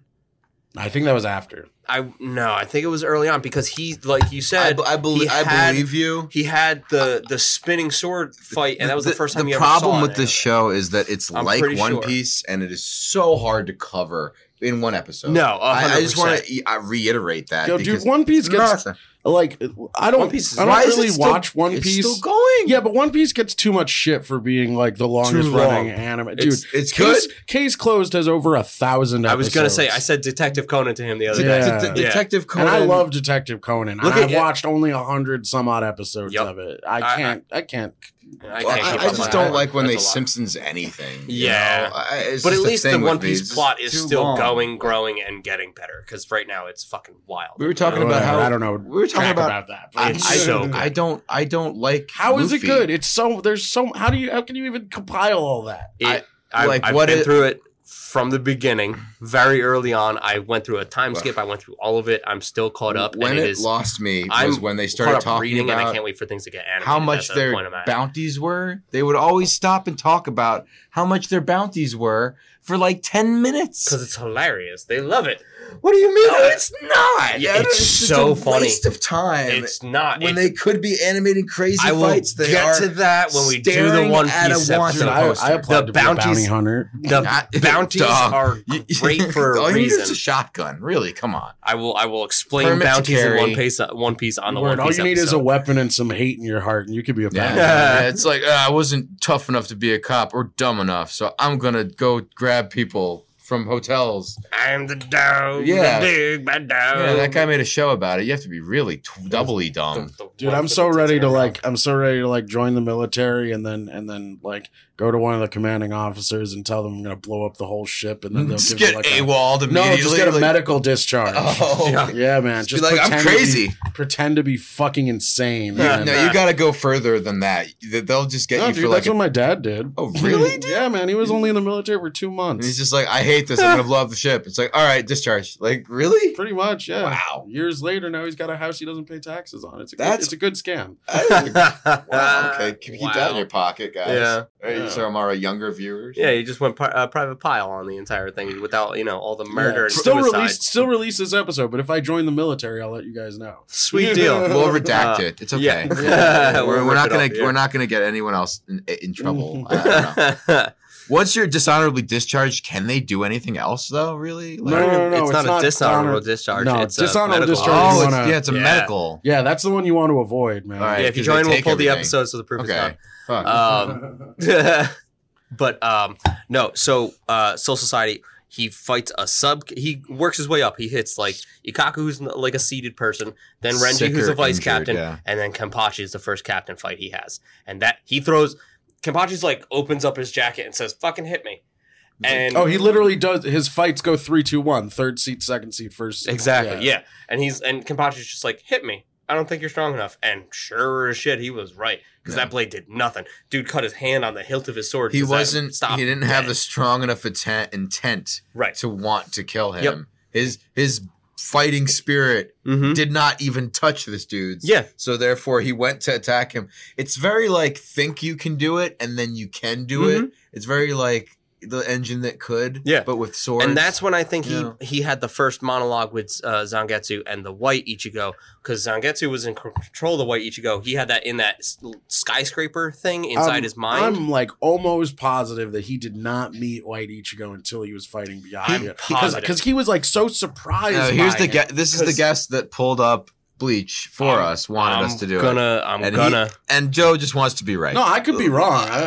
I think that was after. I no, I think it was early on because he, like you said, be- I, belie- he I had- believe you. he had the the spinning sword fight, and that was the, first time. The you problem ever saw that. The problem with an this show is that it's I'm like One sure. Piece, and it is so hard to cover in one episode. No, I, I just want to reiterate that. Yo, because dude, One Piece gets Nothing. Like I don't. One Piece is- I Why don't is it really still- watch One it's Piece. still going. Yeah, but One Piece gets too much shit for being like the longest long. running anime. Dude, it's, it's good. Case, Case Closed has over a thousand. I was gonna say, I said Detective Conan to him the other Yeah. day. Det- det- Yeah. Detective Conan. and I love Detective Conan. Look and at I've it. watched only a hundred some odd episodes Yup. of it. I I- can't. I, can't. I Well, I, I just don't like when That's they. Simpsons anything. you Yeah. know? I- it's But at least the One. Piece plot is still long. going, growing, and getting better. Because right now it's fucking wild. We were talking about Whatever, how I don't know. We were talking crap about. that. I, It's I, so don't- good. I don't. I don't like. How is it good? It's so there's so how do you how can you even compile all that? It, I- I, like, I've what been it- through it from the beginning, very early on. I went through a time skip. I went through all of it. I'm still caught up. When and it, it is lost me was I'm when they started talking reading, and I can't wait for things to get animated. how much their point I'm at. bounties were. They would always stop and talk about how much their bounties were for like ten minutes. because it's hilarious. They love it. What do you mean? no, it's not. Yeah, it's just so a funny. waste of time. It's not. when It- they could be animating crazy I will fights, they get are to that when we do the staring One at Piece want- episode. I, poster. I applied The to be a bounty bounties- hunter. The Not- bounties are great for all a you need is a shotgun. Really, come on. I will. I will explain Permit bounties in. One Piece. One Piece on the Word, One all Piece you need is a weapon and some hate in your heart, and you could be a bounty hunter. Yeah, it's like uh, I wasn't tough enough to be a cop or dumb enough, so I'm gonna go grab people from hotels. I'm the dog. Yeah. the big bad dog. Yeah, that guy made a show about it. You have to be really t- doubly dumb. The- the Dude, I'm so ready to like I'm so ready to like join the military and then and then like go to one of the commanding officers and tell them I'm gonna blow up the whole ship and then they'll Just give get me like a, AWOL'd immediately. No, just get a like- medical discharge. Oh, Yeah. Yeah, man. Just Just be like I'm pretend to be- crazy. pretend to be fucking insane. Yeah, no, you got to go further than that. They- They'll just get No, you dude, for like. that's A, what my dad did. Oh, really, yeah, man. He was only in the military for two and months. he's just like, I hate hate this. I'm gonna blow up the ship. It's like, all right, discharge. Like, really? Pretty much, yeah. Wow. Years later, now he's got a house he doesn't pay taxes on. It's a good, it's a good scam. wow. Okay, keep keep that in your pocket, guys. Yeah. Right, Yeah. So, I'm our younger viewers. Yeah, he just went pri- uh, private pile on the entire thing without, you know, all the murder Yeah. and still suicide. release still release this episode, but if I join the military, I'll let you guys know. Sweet deal. We'll redact Uh, it. It's okay. yeah. Yeah. We'll we're, we're rip not it gonna up, yeah. we're not gonna get anyone else in, in trouble. I don't know. Once you're dishonorably discharged, can they do anything else though? Really? No, no, no, no, it's, it's not a dishonorable honor- discharge. No, it's dishonorable a medical discharge Oh, it's, wanna- yeah, it's a Yeah. medical. Yeah, that's the one you want to avoid, man. All right. Yeah, if you join, we'll take pull the everything. episode so the proof is done. Okay. Fuck. Um, but um, no. So uh, Soul Society, he fights a sub. He works his way up. He hits like Ikkaku, who's like a seated person, then Renji, Sick who's a vice injured, captain, yeah. and then Kenpachi is the first captain fight he has. And that he throws. Kenpachi's like opens up his jacket and says, "Fucking hit me." And Oh, he literally does. His fights go three, two, one. Third seat, second seat, first. Seat. Exactly. Yeah. And he's and Kenpachi's just like, hit me. I don't think you're strong enough. And sure as shit, he was right because Yeah. that blade did nothing. Dude cut his hand on the hilt of his sword. He wasn't. stopped He didn't have dead. the strong enough intent, intent right. to want to kill him. Yep. His his fighting spirit Mm-hmm. did not even touch this dude's. Yeah. So therefore, he went to attack him. It's very like think you can do it, and then you can do Mhm. it. It's very like the engine that could. Yeah. But with swords. And that's when I think Yeah. he he had the first monologue with uh, Zangetsu and the white Ichigo because Zangetsu was in control of the white Ichigo. He had that in that skyscraper thing inside I'm- his mind. I'm like almost positive that he did not meet White Ichigo until he was fighting beyond. I'm because he was like so surprised. Uh, here's by the him. guest. This is the guest that pulled up Bleach for I'm- us. Wanted I'm us to do gonna, it. I'm And gonna. And Joe just wants to be right. No, I could be wrong. I,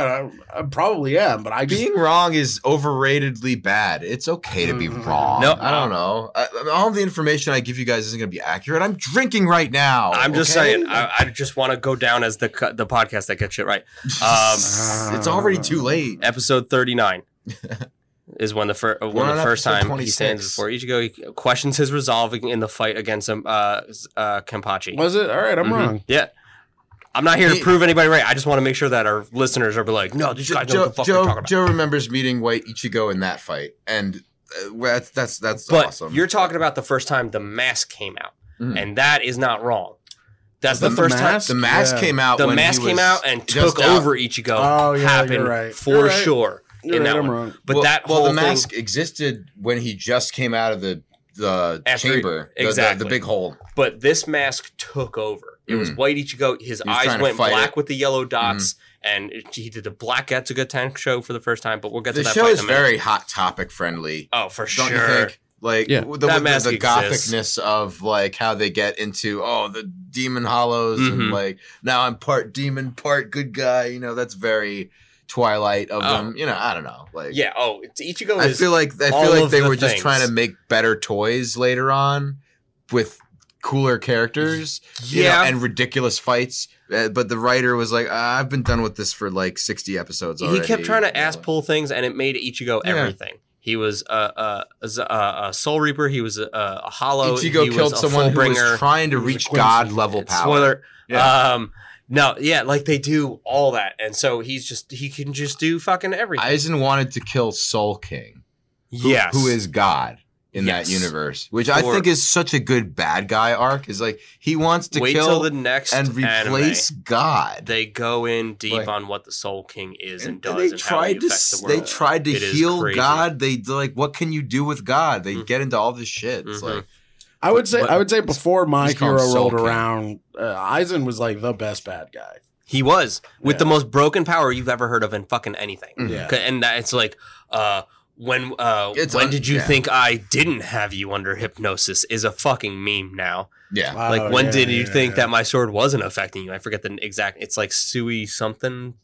I, I probably am, but I just Being wrong is overratedly bad. It's okay to be Mm. wrong. No. I don't know. I, I- all the information I give you guys isn't going to be accurate. I'm drinking right now. I'm just okay? saying. I, I just want to go down as the the podcast that gets shit right. Um, it's already too late. episode 39 is when the first when We're the first episode time he 26. stands before Ichigo. He questions his resolving in the fight against him, uh, uh, Kenpachi. was it all right. I'm Mhm. wrong. Yeah. I'm not here to prove anybody right. I just want to make sure that our listeners are like, no, these guys know Joe, what the fuck they're Joe, talking about. Joe remembers meeting White Ichigo in that fight, and uh, that's that's that's but awesome. you're talking about the first time the mask came out, Mhm. and that is not wrong. That's Was the first the time the mask Yeah. came out. the when he mask came was out and just took out. over Ichigo. Oh, yeah, happened you're right. for You're right. sure You're in right, that I'm one. wrong. But well, that well, whole the thing, mask existed when he just came out of the the After he- chamber, the- the, exactly. the big hole. but this mask took over. It was Mm. White Ichigo. His eyes went black it. Mm-hmm. with the yellow dots, and he did the Black Getsuga Tensho for the first time. But we'll get to that. The that show fight is in a minute. very hot topic friendly. oh for Don't sure. you think? Like Yeah. the, That the, mask the exists. gothicness of like how they get into oh the demon hollows Mhm. and like now I'm part demon, part good guy. You know that's very Twilight of Oh. them. You know I don't know. Like Yeah. Oh, it's- Ichigo I feel like I feel like they the were just trying to make better toys later on with cooler characters, you know, yeah. and ridiculous fights. Uh, but the writer was like, "Ah, "I've been done with this for like sixty episodes he kept trying to ass pull things, and it made Ichigo Yeah. everything. He was a, a, a, a Soul Reaper. He was a, a Hollow. Ichigo he killed someone who was trying to He was a reach God level power. Spoiler. Yeah. Um, no, yeah, like they do all that, and so he's just he can just do fucking everything. Aizen wanted to kill Soul King, who, yes, who is God in Yes. that universe, which I think is such a good bad guy arc. Is like he wants to wait kill till the next and anime. replace God. They go in deep Like- on what the Soul King is and, And does, they and how tried to the they tried to It heal. God. They like, what can you do with God? They Mhm. get into all this shit. It's Mhm. like I would say But- I would say before my Just hero rolled King. around, uh, Aizen was like the best bad guy. He was with Yeah. the most broken power you've ever heard of in fucking anything. Mhm. Yeah. 'Cause- And that it's like, uh, when uh, It's when un- did you yeah. think I didn't have you under hypnosis? Is a fucking meme now. yeah, like Oh, when yeah, did you yeah, think yeah. that my sword wasn't affecting you? I forget the exact. It's like Sui something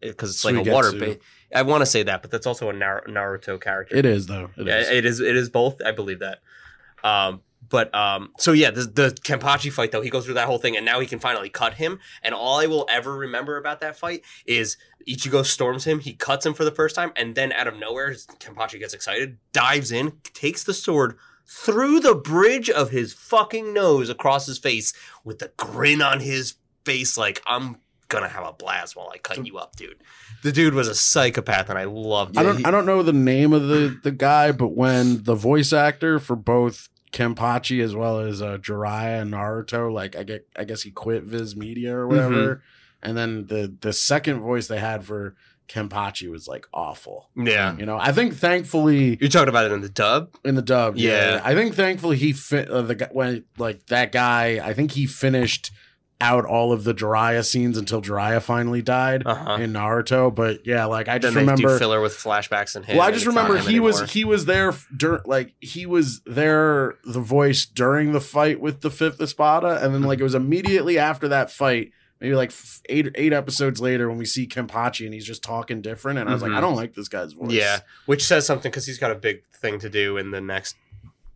because it's like a water. Ba- I want to say that, but that's also a Naruto character. It is though. It yeah, is. it is. It is both. I believe that. Um, but um, so yeah, the, the Kenpachi fight though, he goes through that whole thing, and now he can finally cut him. And all I will ever remember about that fight is Ichigo storms him, he cuts him for the first time, and then out of nowhere, Kenpachi gets excited, dives in, takes the sword through the bridge of his fucking nose across his face with the grin on his face, like I'm gonna have a blast while I cut you up, dude. The dude was a psychopath, and I loved I don't I don't know the name of the the guy, but when the voice actor for both Kenpachi as well as uh, Jiraiya and Naruto, like I get I guess he quit Viz Media or whatever, and then the the second voice they had for Kenpachi was like awful. Yeah, You know, I think thankfully you're talking about it in the dub. in the dub, yeah, Yeah. I think thankfully he fit uh, the guy when like that guy. I think he finished out all of the Jiraiya scenes until Jiraiya finally died Uh huh. in Naruto. But yeah, like I Then just they remember do filler with flashbacks and him. well, I just remember he was he was there during like he was there the voice during the fight with the fifth Espada, and then like it was immediately after that fight, maybe like f- eight eight episodes later when we see Kenpachi and he's just talking different, and I was like, Mhm. I don't like this guy's voice. Yeah, which says something because he's got a big thing to do in the next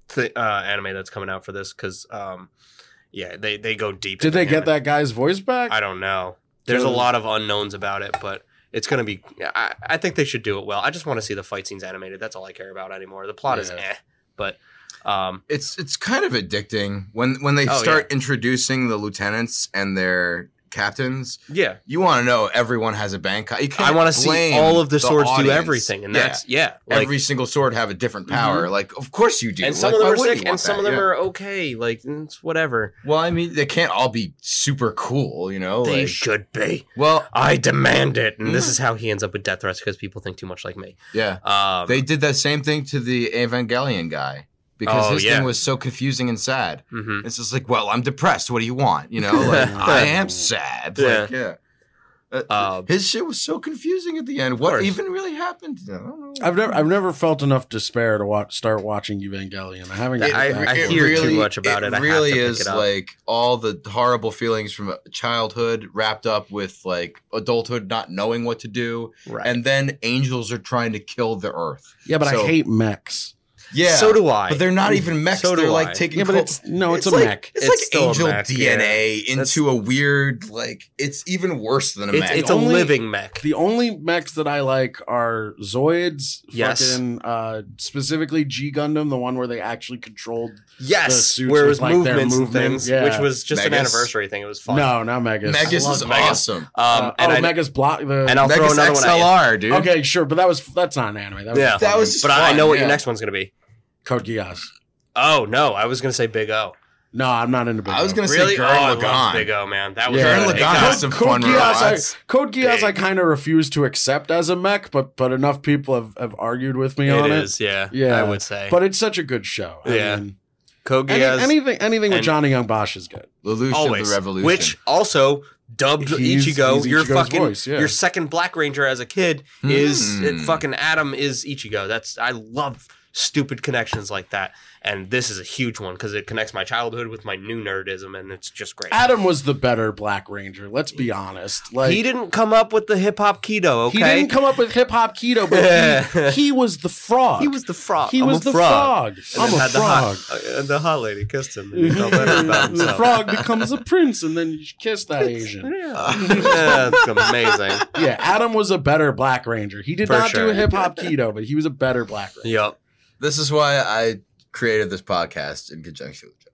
th- uh, anime that's coming out for this. Because, um, yeah, they they go deep. Did they him get that guy's voice back? I don't know. There's a lot of unknowns about it, but it's gonna be. I, I think they should do it well. I just want to see the fight scenes animated. That's all I care about anymore. The plot is Yeah. eh, but um, it's it's kind of addicting when when they Oh, start introducing the lieutenants and their captains. yeah, You want to know everyone has a bank. You can't I want to see all of the swords do everything, and Yeah. that's yeah. Like, every single sword have a different mm-hmm. power. Like, of course you do. and some Like, of them are sick, and some of them Yeah. are okay. Like mm, it's whatever Well, I mean, they can't all be super cool, you know. they like, should be. well, I demand it, and this mm. is how he ends up with death threats because people think too much like me. yeah, Um, they did that same thing to the Evangelion guy because Oh, his yeah. thing was so confusing and sad. mhm. It's just like, well, I'm depressed. What do you want? You know, like I am sad. Like, yeah. Uh, Uh, his shit was so confusing at the end. What course. even really happened? I don't know. I've never I've never felt enough despair to watch start watching Evangelion. I haven't. I- gotten back I to it. hear too much about it. I have really to pick is it up. like all the horrible feelings from childhood wrapped up with like adulthood not knowing what to do, right. and then angels are trying to kill the earth. Yeah, but So- I hate mechs. Yeah, so do I. but they're not even mechs. So do they're like I. taking. Yeah, but it's no, it's, a like, mech. It's, It's like still a angel mech, DNA yeah. into a weird like. It's even worse than a it's, mech. it's a living mech. The only mechs that I like are Zoids, Yes. fucking uh specifically G Gundam, the one where they actually controlled the Yes, suits where it with, was like, their movements and things, yeah. which was just an anniversary thing. It was fun. No, not Megas. Megas is Megas. awesome. Um, Uh, and oh, I, Megas block the and I'll throw Megas another one at you. XLR, dude. Okay, sure, but that was that's not an anime. That was Yeah. That was just but I, I know what yeah. your next one's gonna be. Code Geass. Oh no, I was gonna say Big O. No, I'm not into Big I was gonna Really? say Oh, Gurren I love Lagann. Big O, man. That was Yeah. Gurren really- Lagann has some Code fun Geass, I. Code Geass, I kind of refuse to accept as a mech, but but enough people have, have argued with me It on is, yeah. Yeah. I would say. But it's such a good show. I Yeah. mean, Code any- Geass, anything anything with Johnny Young Bosch is good. Lelouch always, of the Revolution. which also dubbed He's- Ichigo. he's your Ichigo's fucking voice, yeah. your second Black Ranger as a kid is Hmm. it, fucking Adam is Ichigo. That's I love stupid connections like that, and this is a huge one because it connects my childhood with my new nerdism, and it's just great. Adam was the better Black Ranger. Let's be honest. Like he didn't come up with the hip hop kido. Okay, he didn't come up with hip hop kido, but he, he was the frog. He was the frog. He I'm was the frog. frog. And I'm a frog. The hot, uh, the hot lady kissed him. And he felt about the frog becomes a prince, and then you kiss that Asian. Yeah, it's amazing. Yeah, Adam was a better Black Ranger. He did For not sure. do a hip hop kido, but he was a better Black Ranger. Yep. This is why I created this podcast in conjunction with Joe.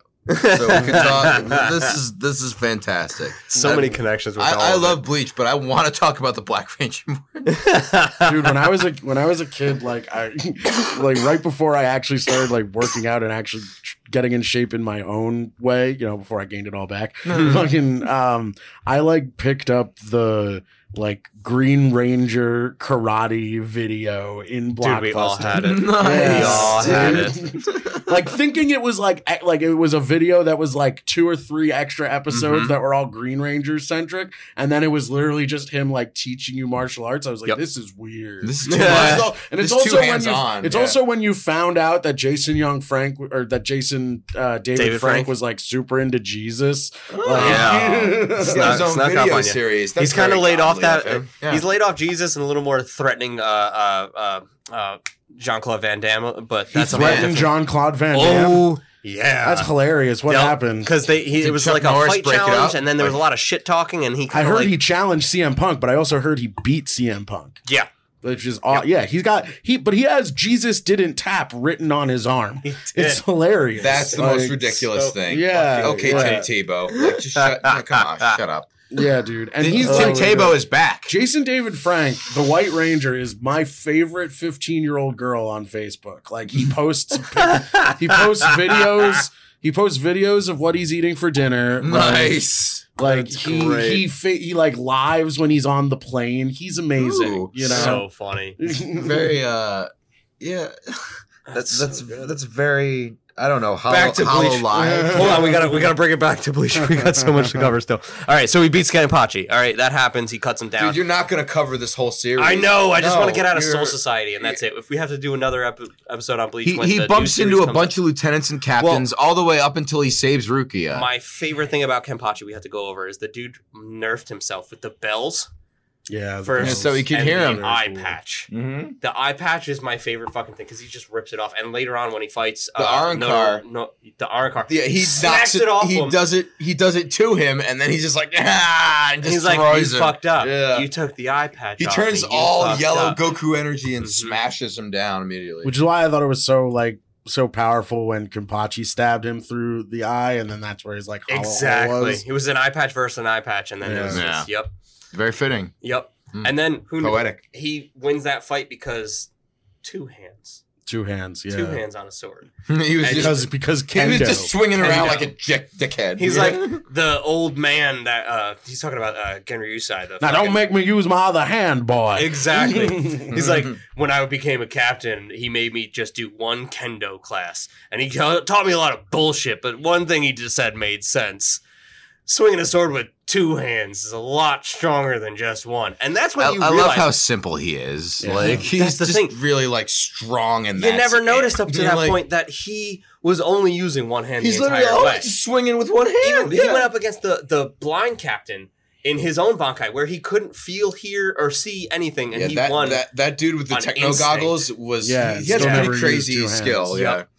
So we can talk. this is this is fantastic. so I- many connections with all I, I of love Bleach, but I want to talk about the Black Ranger more. Dude, when I was a when I was a kid, like I like right before I actually started like working out and actually getting in shape in my own way, you know, before I gained it all back. fucking um I like picked up the like Green Ranger karate video in Blockbuster. Dude, we all had it. Nice. We all had it. like thinking it was like like it was a video that was like two or three extra episodes Mhm. that were all Green Ranger centric, and then it was literally just him like teaching you martial arts. I was like, Yep. this is weird. This is too Yeah. much. And it's This too also when you, hands-on, it's yeah. also when you found out that Jason Young Frank or that Jason uh, David, David Frank, Frank. was like super into Jesus. Like, Yeah. He's Snuck- got his own snuck up video on series. That's he's kind of laid off that. of. Yeah. He's laid off Jesus and a little more threatening uh, uh, uh, Jean Claude Van Damme, but he that's a threatened John Claude Van Damme. Oh yeah, That's hilarious. What Yep. happened? Because they he, Did it was Chuck like a Norris fight break it challenge, up? and then there was a lot of shit talking, and he I kind of heard like, he challenged CM Punk, but I also heard he beat CM Punk. yeah, Which is aw- yeah, he's got he but he has Jesus didn't tap written on his arm. It's hilarious. That's the Like, most ridiculous so- thing. Yeah. Okay, yeah. Tim Tebow. Like, just shut, come on, shut up. Yeah, dude. And he's Tim like, Tebow is back. Jason David Frank, the White Ranger, is my favorite 15 year old girl on Facebook. Like he posts, he posts videos. He posts videos of what he's eating for dinner. Nice. Like, That's he great. he fa- he like lives when he's on the plane. He's amazing. Ooh, you know. so funny. Very uh yeah. That's so that's good. that's very. I don't know. Hollow, Back to Hollow Bleach. Hold on, we gotta we gotta bring it back to Bleach. We got so much to cover still. All right, so he beats Kenpachi. All right, that happens. He cuts him down. Dude, you're not gonna cover this whole series. I know. I just No, want to get out of Soul Society, and that's it. If we have to do another epi- episode on Bleach, He, he bumps into a bunch of lieutenants and captains all the way up until he saves Rukia. My favorite thing about Kenpachi we have to go over is the dude nerfed himself with the bells yeah. first, Yeah, so he could and hear the him. eye patch. mm-hmm. The eye patch is my favorite fucking thing because he just rips it off, and later on when he fights The uh, Arrancar. no, no, the Arrancar, Yeah, he knocks it off He him. does it. He does it to him, and then he's just like, ah, and And he's like, destroys "You him. fucked up. Yeah. You took the eye patch. He off turns me. All yellow up." Goku energy and Mhm. smashes him down immediately. Which is why I thought it was so like so powerful when Kenpachi stabbed him through the eye, and then that's where he's like Exactly. was. It was an eye patch versus an eye patch, and then it was Yeah. just, yep, Very fitting. yep. Hmm. And then who knew? Poetic. He wins that fight because two hands, Two hands, yeah. two hands on a sword. he was And just Because because he was Kendo. just swinging around Kendo. like a dick, dickhead. He's Yeah. like the old man that uh he's talking about uh Genryusai. The now fucking- don't make me use my other hand, boy. Exactly. He's like, when I became a captain, he made me just do one kendo class, and he taught me a lot of bullshit. But one thing he just said made sense: swinging a sword with two hands is a lot stronger than just one, and that's when I, you I realize love how simple he is. Yeah. Like he's That's the just thing. really like strong and you never noticed up to You're that like- point that he was only using one hand He's the literally entire oh, way. swinging with one hand. Even he went up against the the blind captain in his own Bankai, where he couldn't feel, hear, or see anything, and yeah, he that, won. that that dude with the techno instinct. goggles was Yeah, he, he had a pretty crazy two hands. skill. Yeah, Yep.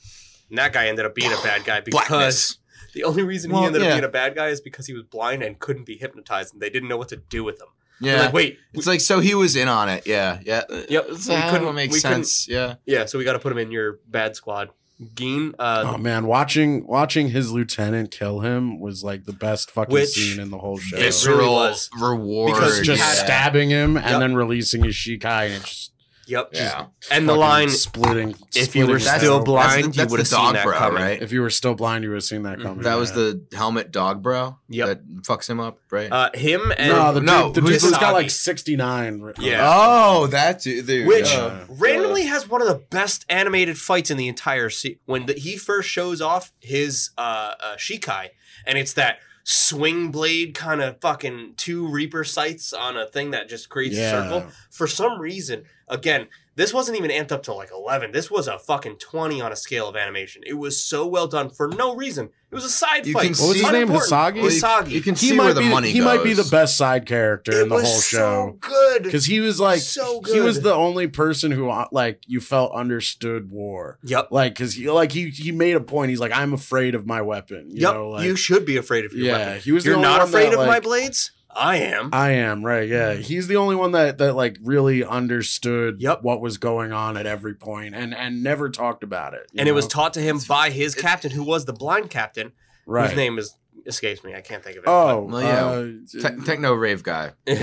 and that guy ended up being a bad guy because blackness. The only reason Well, he ended yeah. up being a bad guy is because he was blind and couldn't be hypnotized, and they didn't know what to do with him. Yeah, like, wait, it's like so he was in on it. Yeah, yeah. Yep, It's, we uh, couldn't- that makes we couldn't- sense. Yeah, yeah, so we got to put him in your bad squad. Gin, uh, Oh man, watching watching his lieutenant kill him was like the best fucking Which- scene in the whole show. It really was. reward. Because just had- stabbing him Yep. and then releasing his Shikai and just yep, Yeah, and the fucking line, splitting. if you were splitting his still blind, That's the- you that's would have the seen dog that bro, coming. right? If you were still blind, you would have seen that Mhm. coming. that was yeah. the helmet dog bro. Yep. that fucks him up, right? Uh, him and no, the No, dude, the who's dude who's got Misagi. like sixty nine. Yeah. oh, that dude, dude, Which yeah. randomly has one of the best animated fights in the entire se When the, he first shows off his uh, uh, Shikai, and it's that swing blade kind of fucking two Reaper sights on a thing that just creates a circle. For some reason, again, this wasn't even amped up to like 11. This was a fucking 20 on a scale of animation. It was so well done for no reason. It was a side You fight. can What was his name? Unimportant. Hisagi? Well, you- Hisagi. You can He see might where the be. money he goes. might be the best side character it in the was whole show. so good. because he was like So good. he was the only person who uh, like you felt understood war Yep. like because he like he he made a point he's like i'm afraid of my weapon you yep. know like you should be afraid of your yeah weapon. he was You're only not one afraid that, of my blades? I am. i am right yeah mm-hmm. he's the only one that that like really understood Yep. what was going on at every point and and never talked about it you and it was taught to him by his captain, who was the blind captain, right whose name is escapes me. I can't think of it. oh Well, yeah. uh, Te- techno rave guy. but,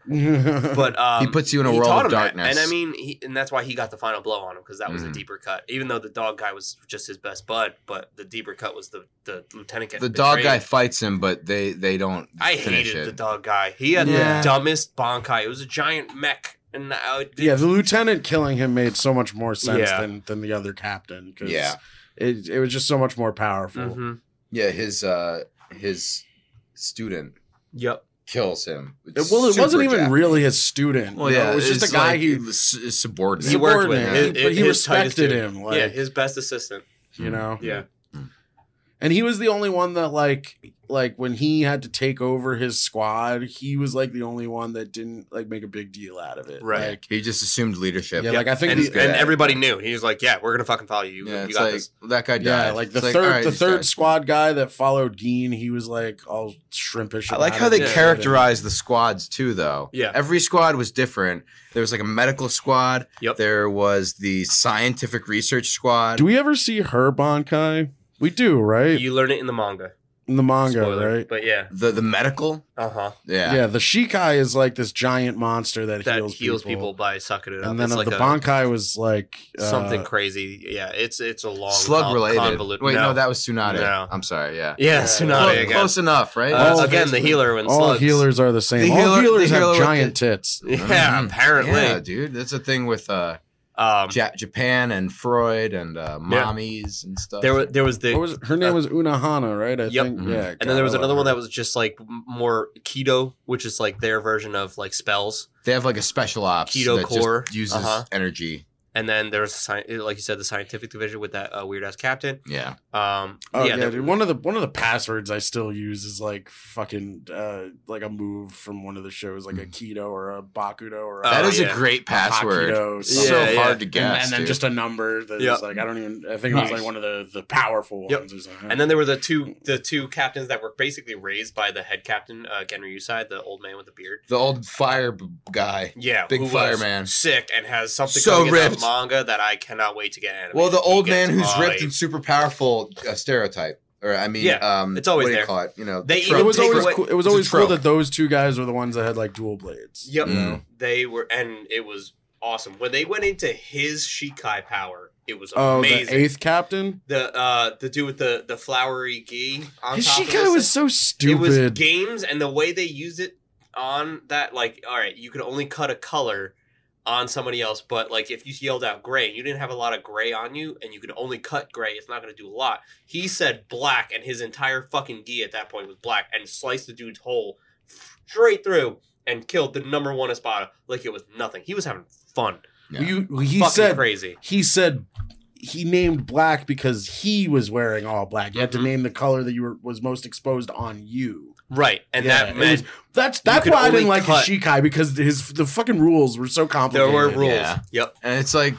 yeah. but um, he puts you in a world of him that. darkness. and I mean, he, and that's why he got the final blow on him because that was a Mhm. deeper cut. Even though the dog guy was just his best bud, but the deeper cut was the the lieutenant. the getting dog guy fights him, but they they don't. I hated it. the dog guy. He had Yeah. the dumbest bankai. It was a giant mech, and it- yeah the lieutenant killing him made so much more sense Yeah. than than the other captain because Yeah. it, it was just so much more powerful Mhm. Yeah, his uh his student Yep. kills him. It- well, it Super wasn't even jacked. really his student. Well, you know, yeah, it was just a guy like he, s- s- subordinate. He worked with subordinate, his- but he his tightest respected dude. him. Like, yeah, his best assistant. you know, Yeah. and he was the only one that like like when he had to take over his squad, he was like the only one that didn't like make a big deal out of it. Right. Like, he just assumed leadership. Yeah, like I think and, the- good and everybody knew. He was like, "Yeah, we're gonna fucking follow you. You, Yeah, you it's got like this." that guy died. yeah, like the It's third all right, the third dead. squad guy that followed Gin, he was like all shrimpish. I like how they and shit. characterize the squads too, though. Yeah. Every squad was different. There was like a medical squad. Yep. There was the scientific research squad. Do we ever see her Bankai? We do, right? You learn it in the manga. In the manga, Spoiler, right? But yeah, The the medical, uh huh. yeah. Yeah. the Shikai is like this giant monster that, That heals, heals people. by sucking it up. And then it's the like a, Bankai was like uh, something crazy. Yeah, it's it's a long Slug con- related. convolute- Wait, no. no, that was Tsunade. No. I'm sorry. Yeah. yeah, Yeah. Tsunade Close, again. close enough, right? Uh, All again, the healers- healer and All slugs. healers are the same. The all healer- healers the have healer with giant the- tits. Yeah, Mhm. apparently. Yeah, dude. That's a thing with uh, Um, Ja- Japan and Freud and uh, mommies and stuff. there was there was the was her name? Was Unohana, right? I Yep. think. Mhm. Yeah. and then there was another love one that was just like more kido, which is like their version of like spells. they have like a special ops Kido that core. just uses Uh-huh. energy. And then there's sci- like you said, the scientific division with that uh, weird ass captain. Yeah. Um, Oh yeah, there- dude. One of the one of the passwords I still use is like fucking uh like a move from one of the shows, like a kido or a bakudo or a Oh, that is yeah. a great password. Hakido, so Yeah, yeah. hard to guess. and then dude. just a number that is Yep. like I don't even I think it was like one of the the powerful Yep. ones or something. And then there were the two the two captains that were basically raised by the head captain, uh, Genryusai, the old man with the beard. the old fire guy. Yeah, Big who was fireman. sick, and has something So ripped. The manga that I cannot wait to get animated. Well, the old man who's ripped and super powerful uh, stereotype. Or I mean, Yeah, um, it's always what do you there. call it? You know, They the even it was take always away- cool, it was it's a always cool trope. that those two guys were the ones that had like dual blades. Yep, Mm. they were, and it was awesome when they went into his Shikai power. It was Oh, amazing. the eighth captain. the uh the dude with the the flowery gi on His top of Shikai his was so it was stupid. games and the way they used it on that like all right you could only cut a color on somebody else but like if you yelled out gray and you didn't have a lot of gray on you and you could only cut gray it's not going to do a lot he said black and his entire fucking gi at that point was black and sliced the dude's hole straight through and killed the number one espada like it was nothing he was having fun Yeah. You, he fucking said crazy he said he named black because he was wearing all black. You had to Mhm. name the color that you were was most exposed on you. Right and Yeah, that meant was- That's that's why I didn't like cut- his Shikai because his the fucking rules were so complicated. there were rules Yeah. yep And it's like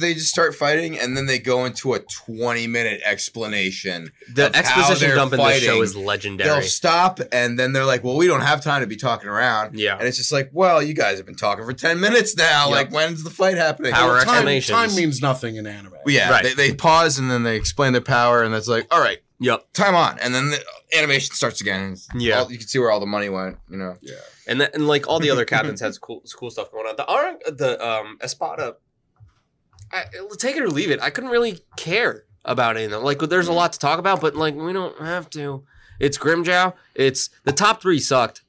they just start fighting, and then they go into a twenty-minute explanation. the Of exposition they're dump in this show is legendary. They'll stop, and then they're like, "Well, we don't have time to be talking around." yeah And it's just like, "Well, you guys have been talking for ten minutes now. Yep. Like, when's the fight happening?" Power Well, time, time means nothing in anime. Yeah, Right. they, they pause and then they explain their power, and that's like, "All right, yep time on," and then the animation starts again. Yeah. all- you can see where all the money went. You know, Yeah. and then, and like all the other captains had cool cool stuff going on. The Ar- the um Espada, I, take it or leave it. I couldn't really care about anything. Like there's a lot to talk about, but like we don't have to. It's Grimmjow. It's the top three sucked.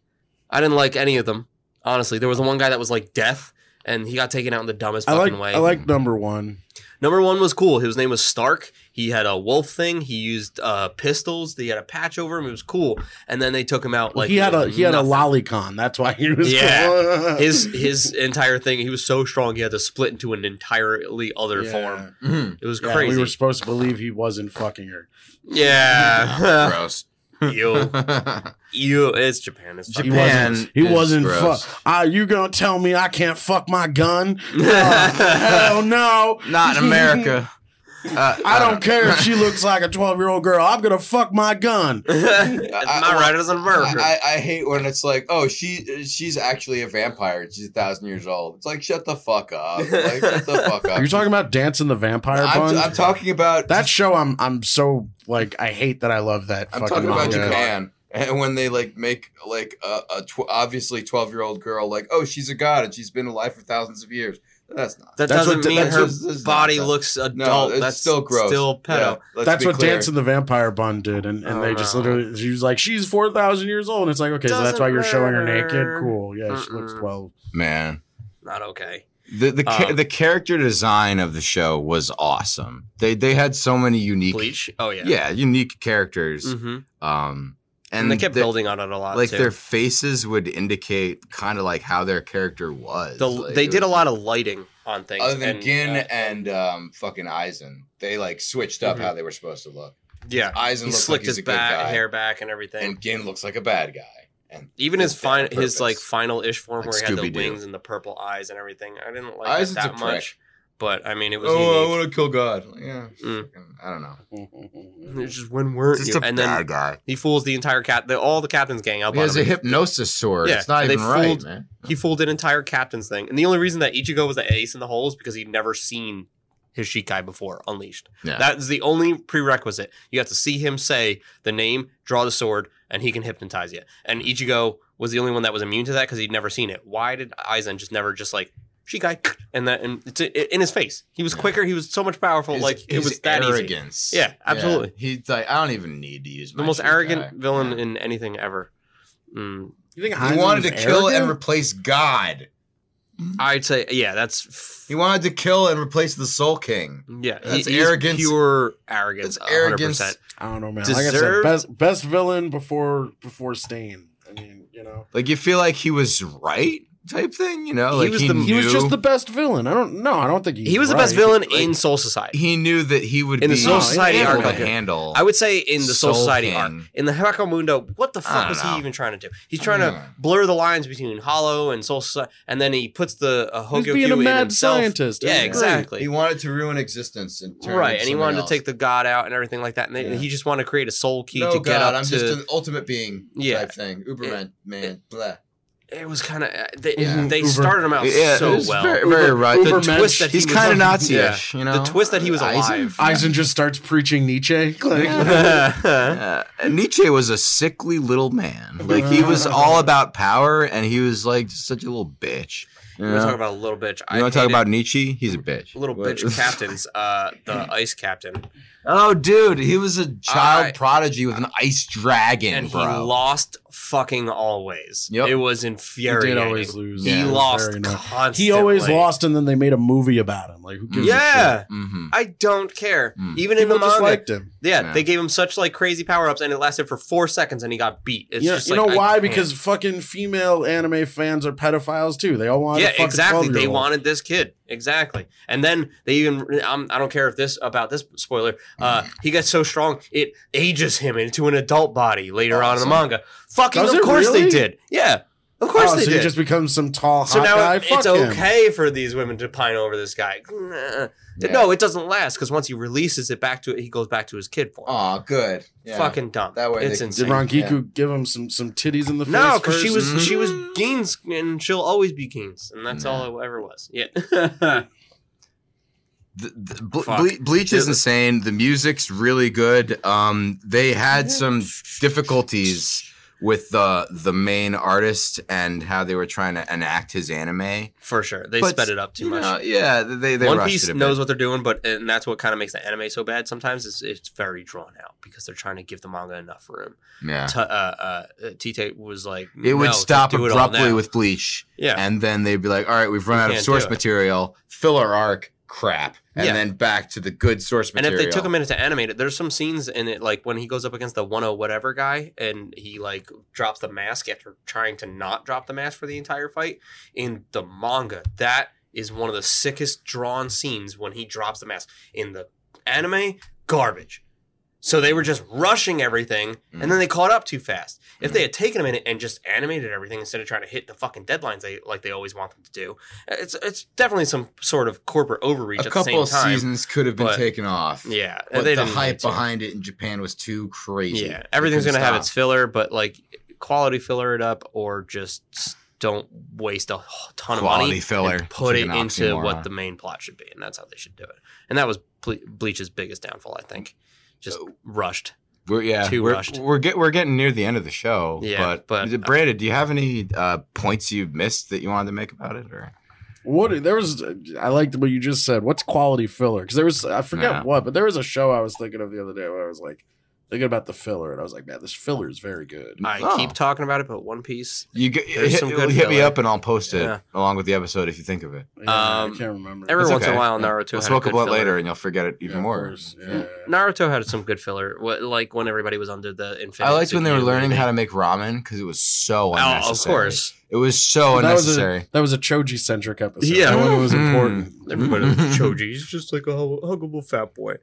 I didn't like any of them. Honestly, there was the one guy that was like death, and he got taken out in the dumbest I like fucking way. I like number one. Number one was cool. His name was Stark. He had a wolf thing. He used uh, pistols. He had a patch over him. It was cool. And then they took him out like he had a he had a nothing. lolicon. That's why he was. Yeah. cool. his his entire thing. He was so strong. He had to split into an entirely other Yeah. form. Mhm. It was Yeah, crazy. we were supposed to believe he wasn't fucking her. yeah, gross. You, you. It's Japan. It's He fucking- Japan wasn't. He is wasn't. Fu- ah, you gonna tell me I can't fuck my gun? Oh, hell no! Not in America. Uh, I don't care if she looks like a twelve year old girl. I'm gonna fuck my gun. It's not right as an American. I, I hate when it's like, oh, she she's actually a vampire. She's a thousand years old. It's like, shut the fuck up. Like, shut the fuck up. You're talking about dancing the vampire I'm, bun. I'm talking about that show. I'm I'm so like I hate that I love that. I'm fucking talking about manga. Japan. And when they like make like a, a tw- obviously twelve year old girl like oh she's a god and she's been alive for thousands of years that's not that That's doesn't what- mean that's her what- that's body nonsense. looks adult. no it's That's still gross Still pedo. Yeah, That's what clear. Dancing the Vampire Bun did, and, and Oh, they just no. literally she was like, she's four thousand years old, and it's like, okay, so that's why you're showing her naked. Cool, yeah, she looks twelve. man Not okay. the the Um, the character design of the show was awesome they they had so many unique Bleach. Oh yeah. yeah unique characters hmm um And, they kept building on it a lot. like too. their faces would indicate kind of like how their character was. The, Like, they did a lot of lighting on things. Other than and, Gin uh, and um, fucking Aizen, they like switched up Mhm. how they were supposed to look. yeah, Aizen looks slicked like he's his a back, guy, hair back and everything. and Gin looks like a bad guy. And Even his did that on fine, his like final ish form Like where he had the wings and the purple eyes and everything. I didn't like Aizen's that much, but I mean, it was oh, I unique. want to kill God. Yeah, Mm. I don't know. It's just when weren't Just you? a And bad then guy. he fools the entire cat, the, all the captain's gang up He has a him. hypnosis sword. Yeah, it's not they even right, fooled- man. He fooled an entire captain's thing, and the only reason that Ichigo was the ace in the hole is because he'd never seen his Shikai before Unleashed. Yeah. That's the only prerequisite. You have to see him say the name, draw the sword, and he can hypnotize you. And Ichigo was the only one that was immune to that because he'd never seen it. Why did Aizen just never just like Shikai and that and it's in his face? He was Yeah. quicker. He was so much powerful. His- like it his was that easy. arrogance. Yeah, absolutely. He's like, I don't even need to use The most Shikai. arrogant villain Yeah. in anything ever. Mm, You think He wanted to was kill and replace God. I'd say, yeah, that's He wanted to kill and replace the Soul King. yeah. That's he- he's arrogance. Pure arrogance. That's 100%. arrogance. I don't know, man. Like I said, best best villain before before Stain. I mean, you know, Like you feel like he was right type thing, you know? He Like was the- he was just the best villain. I don't know. I don't think he's He was the best villain Like- in Soul Society. he knew that he would In the be Soul Society arc, to like, handle. I would say in the Soul, Soul Society King. arc. In the Hueco Mundo, what the fuck was know. he even trying to do? He's trying Yeah. to blur the lines between Hollow and Soul Society, and then he puts the uh, He's being a in mad himself. scientist. Yeah, was great. exactly. he wanted to ruin existence and turn right, and he wanted else. to take the god out and everything like that, and they, Yeah. he just wanted to create a soul key no to get God, up I'm to. just an ultimate being Yeah. type thing. Uberman, man, blah. It was kind of they, Yeah. they Uber- started him out Yeah, so well. very, very right. Uber The mensch. twist that he He's was kind of Nazi-ish, you know. The twist that he was Aizen? alive. Aizen just starts preaching Nietzsche. Like, Yeah. And Nietzsche was a sickly little man. Like he was all about power, and he was like such a little bitch. You, We're know? talking about a little bitch. you want to talk about Nietzsche? He's a bitch. little What- bitch captains. Uh, the ice captain, Oh, dude, he was a child I- prodigy with an ice dragon, and he bro. lost fucking always. Yep. It was infuriating. he infuriating. did always lose. He Yeah. Lost constantly. He always lost, and then they made a movie about him. Like, who gives Yeah. a shit? hmm I don't care. Mm. Even in People the just manga, liked him. yeah, Yeah. they gave him such like crazy power ups, and it lasted for four seconds, and he got beat. It's you know, just you like, know why? can't. Because fucking female anime fans are pedophiles too. They all want. yeah, to fuck exactly. A They 12-year-old. wanted this kid exactly, and then they even. Um, I don't care if this about this spoiler. Uh, he gets so strong it ages him into an adult body later on in the Awesome. manga. Fucking, Does of it course they really? did. Yeah, of course Oh, they so did. he just becomes some tall hot so now guy. it's Fuck him. okay for these women to pine over this guy. Yeah. No, it doesn't last because once he releases it back to it, he goes back to his kid form. Oh, good. Yeah. Fucking dumb. That way they it's can- Did insane. Rangiku give him some some titties in the face? No, because she first? was she was. Gin's and she'll always be Gin's, and that's No. all it ever was. Yeah. The, the, Ble- Ble- Bleach is insane. The music's really good. Um, they had some difficulties with the the main artist and how they were trying to enact his anime. For sure, they But, sped it up too much. know, yeah, they they One Piece it a knows what they're doing, but and that's what kind of makes the anime so bad. Sometimes is it's very drawn out because they're trying to give the manga enough room. Yeah, T- uh, uh, Tite was like, it would "No, just stop abruptly with Bleach, yeah. and then they'd be like, "All right, we've run We out of source material. Filler arc, crap," and Yeah. then back to the good source material. And if they took a minute to animate it, there's some scenes in it, like when he goes up against the 10 whatever guy and he like drops the mask after trying to not drop the mask for the entire fight. In the manga, that is one of the sickest drawn scenes when he drops the mask. In the anime, garbage. So they were just rushing everything and then mm. they caught up too fast. If they mm-hmm. had taken a minute and just animated everything instead of trying to hit the fucking deadlines they like they always want them to do, it's it's definitely some sort of corporate overreach a at couple the of time. seasons could have been but- taken off. Yeah, but they the hype behind it in Japan was too crazy. Yeah, everything's gonna have its filler, but like quality filler it up, or just don't waste a ton of Quality money filler. and put it into what the main plot should be, and that's how they should do it. And that was Ble- Bleach's biggest downfall, I think. Just Oh. rushed. We're yeah, Too we're, rushed. We're get we're getting near the end of the show. Yeah, but, but- Brandon, do you have any uh, points you missed that you wanted to make about it? Or What there was, I liked what you just said. What's quality filler? Because there was, I forget Yeah. what, but there was a show I was thinking of the other day where I was like thinking about the filler, and I was like, man, this filler is very good. I Oh. keep talking about it, but One Piece. you get, There's hit, some good hit me filler. up and I'll post it Yeah. along with the episode if you think of it. Yeah, I Um, can't remember. Every It's once in a okay. while, Yeah. Naruto We'll had smoke a a good blunt filler. later and you'll forget it Yeah, even of more. course. Yeah. Naruto had some good filler, what, like when everybody was under the infinite. I liked when they were Tsukuyomi learning how to make ramen because it was so Oh, unnecessary. of course. It was so that was unnecessary. a that was a Choji centric episode. Yeah. that one was Mm. important. Everybody was Choji. He's just like a huggable fat boy.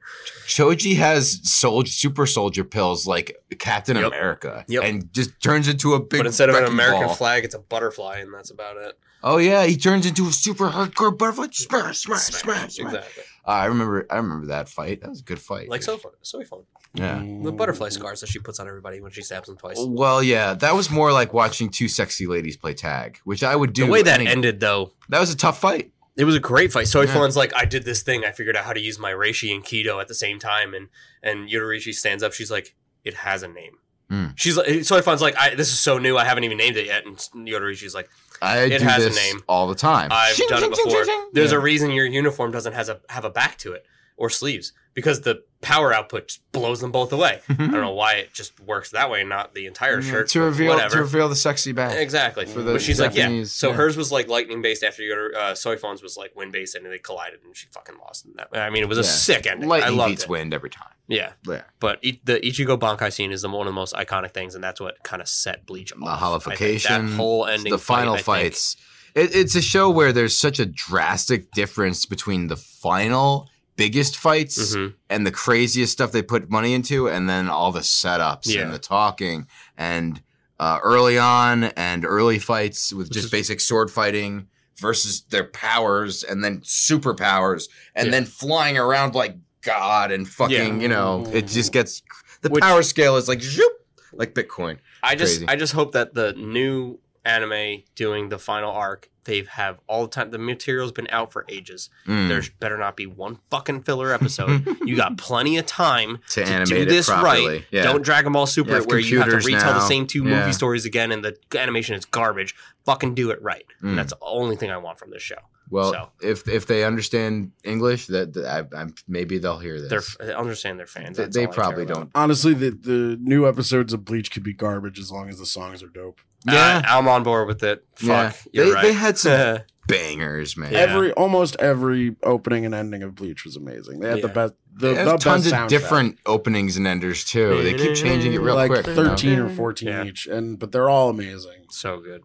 Choji has soldier, super soldier pills like Captain Yep. America, Yep. and just turns into a big. but instead of an American ball. flag, it's a butterfly, and that's about it. Oh yeah, he turns into a super hardcore butterfly. Smash, smash, smash, smash. Exactly. Uh, I remember. I remember that fight. That was a good fight. Like so fun. So fun. Yeah. The butterfly scars that she puts on everybody when she stabs them twice. Well, yeah, that was more like watching two sexy ladies play tag, which I would do. the way that any- ended, though, That was a tough fight. It was a great fight. Soy Yeah. Fon's like, I did this thing. I figured out how to use my Reishi and Kido at the same time. And and Yoruichi stands up. She's like, it has a name. Hmm. She's like, Soifon's like, I, this is so new. I haven't even named it yet. And Yoruichi's like, I It do has a name. all the time. I've Shing, done it shing, shing, before. shing, shing. There's Yeah. a reason your uniform doesn't has a have a back to it or sleeves because the power output just blows them both away. I don't know why it just works that way, not the entire Yeah, shirt. to reveal whatever. to reveal the sexy back. Exactly. For the but she's like, yeah. So yeah. hers was like lightning based after your go uh, Soifon's was like wind based, and they collided, and she fucking lost. In that. I mean, it was a Yeah. sick ending. Lightning I loved beats it. wind every time. Yeah, Yeah. but I- the Ichigo Bankai scene is the one of the most iconic things, and that's what kind of set Bleach The off. I Hollowfication, that whole ending, the final fight, I think- fights. It, it's a show where there's such a drastic difference between the final biggest fights Mhm. and the craziest stuff they put money into, and then all the setups Yeah. and the talking and uh, early on and early fights with just basic sword fighting versus their powers and then superpowers and Yeah. then flying around like God and fucking, Yeah. you know, it just gets the Which- power scale is like zoop, like Bitcoin. I just Crazy. I just hope that the new anime doing the final arc, they have all the time. The material's been out for ages. Mm. There's better not be one fucking filler episode. you got plenty of time to to animate do this properly. right. Yeah. Don't Dragon Ball Super You where you have to computers retell the same two Yeah. movie stories again, and the animation is garbage. Fucking do it right. Mm. And that's the only thing I want from this show. Well, So. if if they understand English, that, that I, I'm, maybe they'll hear this. They're I understand they're fans. they That's they all probably don't. Honestly, the the new episodes of Bleach could be garbage as long as the songs are dope. Uh, I'm on board with it. Fuck, yeah. you're They, right. they had some bangers, man. Yeah. Every almost every opening and ending of Bleach was amazing. They had the best the, They the tons best of different openings and enders too. They keep changing it real like quick. you know? thirteen or fourteen Yeah. each, and but they're all amazing. so good.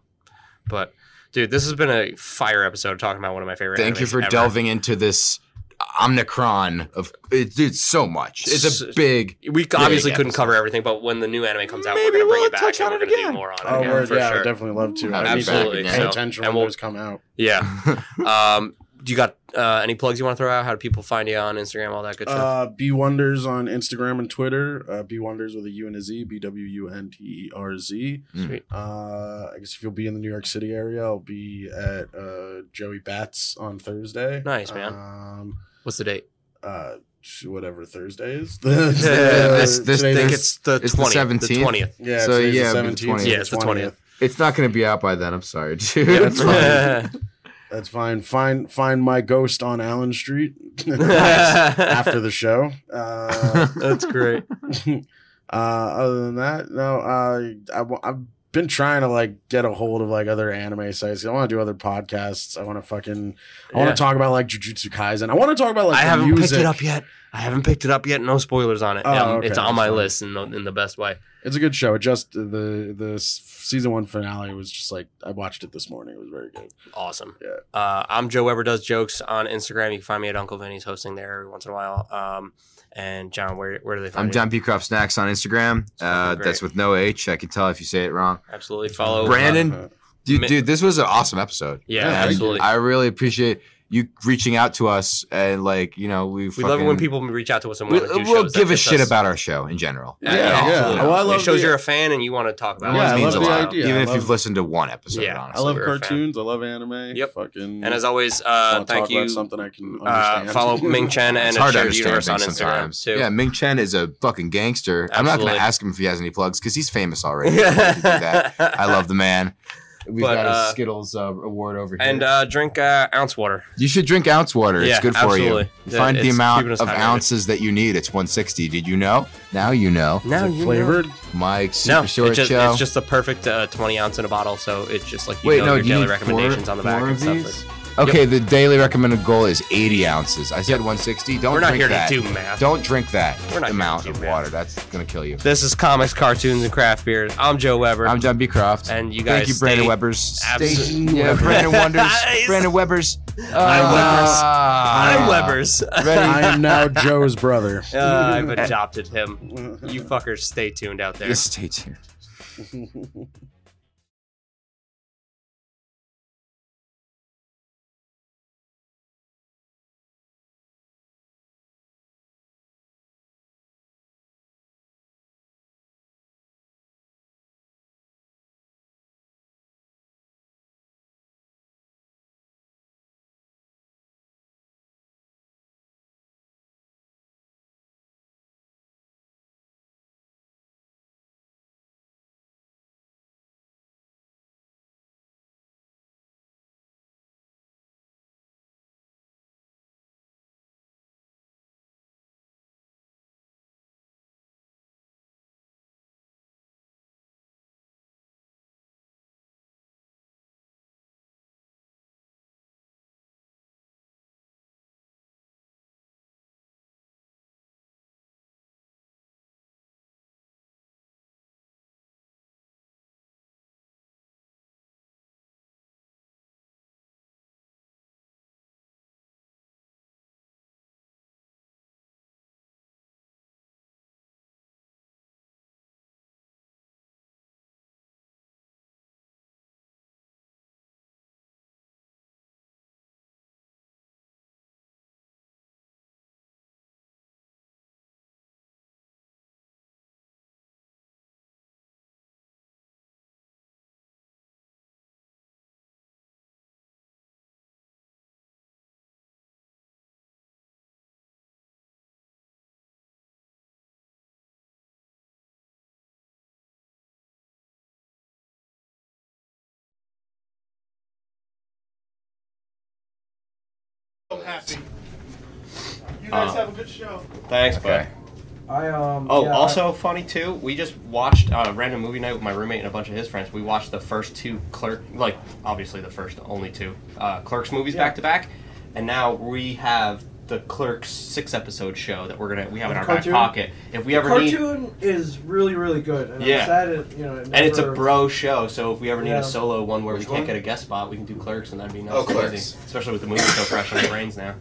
But dude, this has been a fire episode talking about one of my favorite. Thank you for ever. delving into this omnicron of it, dude. So much. It's a big. We obviously Big couldn't episode. cover everything, but when the new anime comes out, Maybe we're gonna bring we'll it back touch and on we're it gonna do again. more on it. Oh, again, for yeah, I sure. would definitely love to. I'd I be need to back Absolutely. again. pay So- attention and when we'll- those come out. Yeah. um, do you got uh, any plugs you want to throw out? How do people find you on Instagram? All that good stuff. Uh, B Wonders on Instagram and Twitter. Uh, B Wonders with a U and a Z. B W U N T E R Z. Sweet. Uh, I guess if you'll be in the New York City area, I'll be at uh, Joey Bats on Thursday. Nice, man. Um, What's the date? uh, whatever Thursday is. This- this I thing- think it's the it's the 20th. 17th. The twentieth. yeah, so, yeah, the it'll be the 17th. Yeah, it's the 20th. It's not going to be out by then. I'm sorry, dude. Yeah, that's fine. That's fine. Find find my ghost on Allen Street after the show. Uh, That's great. uh, other than that, no. Uh, I, have been trying to like get a hold of like other anime sites. I want to do other podcasts. I want to fucking. I want Yeah. to talk about like Jujutsu Kaisen. I want to talk about like I haven't music. picked it up yet. I haven't picked it up yet. No spoilers on it. Oh, okay, it's on my list in the, in the best way. It's a good show. It just the the season one finale was just like I watched it this morning. It was very good. Awesome. Yeah. Uh, I'm Joe Weber does jokes on Instagram. You can find me at Uncle Vinny's hosting there every once in a while. Um, and John, where where do they find I'm you? John B. Crop Snacks on Instagram. Uh, that's with no H. I can tell if you say it wrong. Absolutely follow Brandon? Uh, Dude, dude, this was an awesome episode. Yeah, Yeah, absolutely. I really appreciate you reaching out to us and like you know we we love it when people reach out to us and we, want to do will shows. Give a shit us- about our show in general. Yeah, Yeah, yeah, yeah. absolutely. Oh, I love it shows the- you're a fan and you want to talk about That Yeah, it. I means a love the lot, idea. even I if love- you've listened to one episode. Yeah. I love we're a fan. cartoons. I love anime. Yep. Fucking. And as always, uh, thank you. something I can Uh, follow Ming Chen and It's a hard to shared understand universe on things Instagram sometimes. too. Yeah, Ming Chen is a fucking gangster. I'm not going to ask him if he has any plugs because he's famous already. I don't need to do that. I love the man. We've But, got a uh, Skittles uh, award over here. and uh, drink uh, ounce water. you should drink ounce water. It's Yeah, good for you. absolutely. You Yeah, find the amount of hydrated. ounces that you need. It's 160. Did you know? Now you know. Now you flavored? Mike, Super No, Short it's just, Show. it's just the perfect uh, 20 ounce in a bottle. So it's just like you Wait, know no, your you daily recommendations four- on the back and stuff. these? Okay, the daily recommended goal is 80 ounces. I said 160. Don't drink that. We're not drink here that. to do math. Don't drink that We're not here amount of math. water. That's gonna kill you. This is comics, cartoons, and craft beers. I'm Joe Weber. I'm John B. Croft. and you guys Thank you, Brandon stay- Weber's. Abso- Stay- yeah, Brandon Wonders. Nice. Brandon Weber's. I'm Ah. I'm Weber's. Ready? I am now Joe's brother. Uh, I've adopted him. You fuckers stay tuned out there. Just stay tuned. Happy. You guys guys have a good show. Thanks, Okay. I um. Oh, yeah, also funny too. We just watched uh, random movie night with my roommate and a bunch of his friends. We watched the first two Clerk, like obviously the first only two uh, Clerks movies Yeah. back to back, and now we have the Clerks six episode show that we're gonna we have in our cartoon? back pocket. If we the ever need, cartoon is really really good. And Yeah. I'm sad it, you know. It and it's a bro show, so if we ever need Yeah. a solo one where Which we can't one? get a guest spot, we can do Clerks, and that'd be oh, nice. Oh, Clerks. easy. especially with the movie so fresh on our brains now.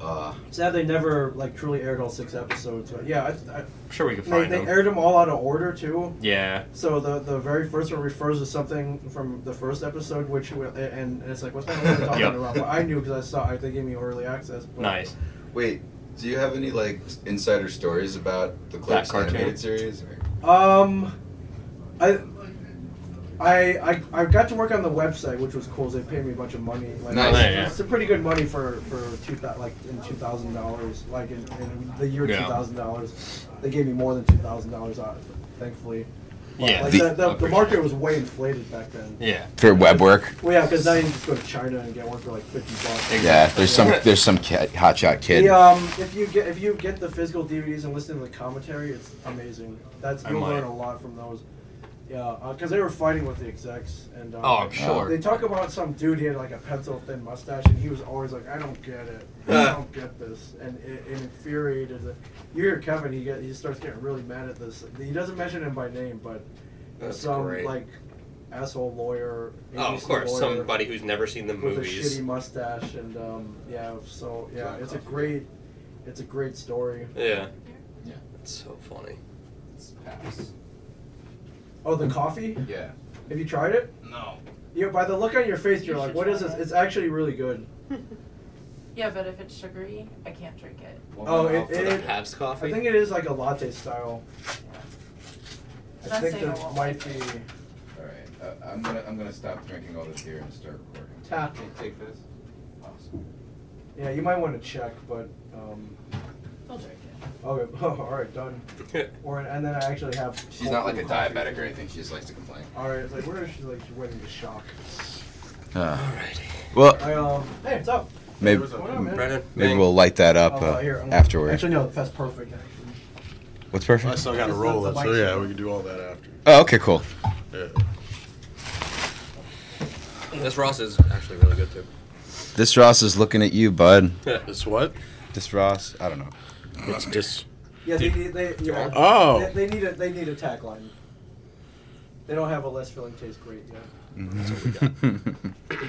Uh, Sad they never like truly aired all six episodes. But yeah, I, I, I'm sure we could they, find they them. aired them all out of order too. Yeah, So the the very first one refers to something from the first episode, which will- and, and it's like what's my name talking Yep. about? But I knew because I saw I, they gave me early access. But nice. wait, do you have any like insider stories about the Clerks cartoon? animated series? Or? Um, I. I, I, I got to work on the website, which was cool. They paid me a bunch of money. Like, Nice. it's, Yeah. it's a pretty good money for for two thou- like in two thousand dollars. Like in, in the year Yeah. two thousand dollars, they gave me more than two thousand dollars out. Thankfully, But, Yeah. Like The- the, the, the market was way inflated back then. Yeah. For web work? Well, yeah, because now you can just go to China and get work for like fifty bucks. Yeah, there's some there's some kid, hotshot kid. The, um, if you get if you get the physical DVDs and listen to the commentary, it's amazing. That's I you'll learn a lot from those. Yeah, because they were fighting with the execs, and um, Oh, I'm sure. They talk about some dude he had like a pencil thin mustache, and he was always like, "I don't get it, I don't get this," and it, it infuriated. The, you hear Kevin, he get he starts getting really mad at this. He doesn't mention him by name, but That's some great. like asshole lawyer. Oh, of course, lawyer somebody who's never seen the with a shitty mustache, and um, yeah, so yeah, it's a great, it's a great story. Yeah. Yeah. It's so funny. Oh, the coffee? Yeah. Have you tried it? No. Yeah, by the look on your face, you're You like, should "What is try this?" it. It's actually really good. Yeah, but if it's sugary, I can't drink it. Oh, it, For the it, Pabst coffee. I think it is like a latte style. I Not think saying there won't might be. All right. Uh, I'm gonna I'm gonna stop drinking all this beer and start recording. Tap. take this. Awesome. Yeah, you might want to check, but um, I'll drink it. Okay, all right, done. Or and then I actually have. She's not like a coffee, diabetic or anything. She just likes to complain. All right, it's like where is she? Like she's waiting to shock. Uh, Alrighty. well, I um, hey, what's up? maybe What's going on, man? Brennan. maybe we'll light that up Oh, uh, here, I'm- afterward. Actually, no, that's perfect. Actually. What's perfect? I still got to roll the it, so yeah, we can do all that after. Oh, okay, cool. Yeah. This Ross is actually really good too. This Ross is looking at you, bud. This what? This Ross, I don't know. What's just. Yeah, they, need- they, yeah. Oh. They, they need a they need a tagline. They don't have a less filling tastes great yet.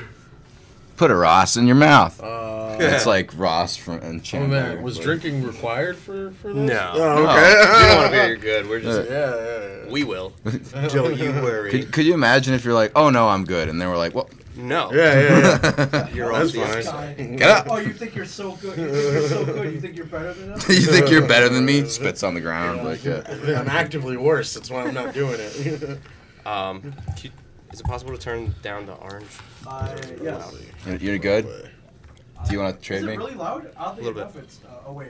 Put a Ross in your mouth. Uh, It's like Ross from and oh, Chandler. man, was but- drinking required for for this? No. Oh, No. okay. We don't want to be your good. We're just. yeah, yeah, yeah. We will. Don't you worry. Could, could you imagine if you're like, oh no, I'm good, and then we're like, well, No. Yeah, yeah, yeah. You're That's all fine. Guy. Get up. Oh, you think you're so good? You think you're so good? You think you're better than us? you think you're better than me? Spits on the ground like uh, I'm actively worse. That's why I'm not doing it. Um, you- is it possible to turn down the orange? Uh, yes. You're, you're good. Do you want to Is trade it me? really loud? Oddly Little enough, it's. Uh, oh wait.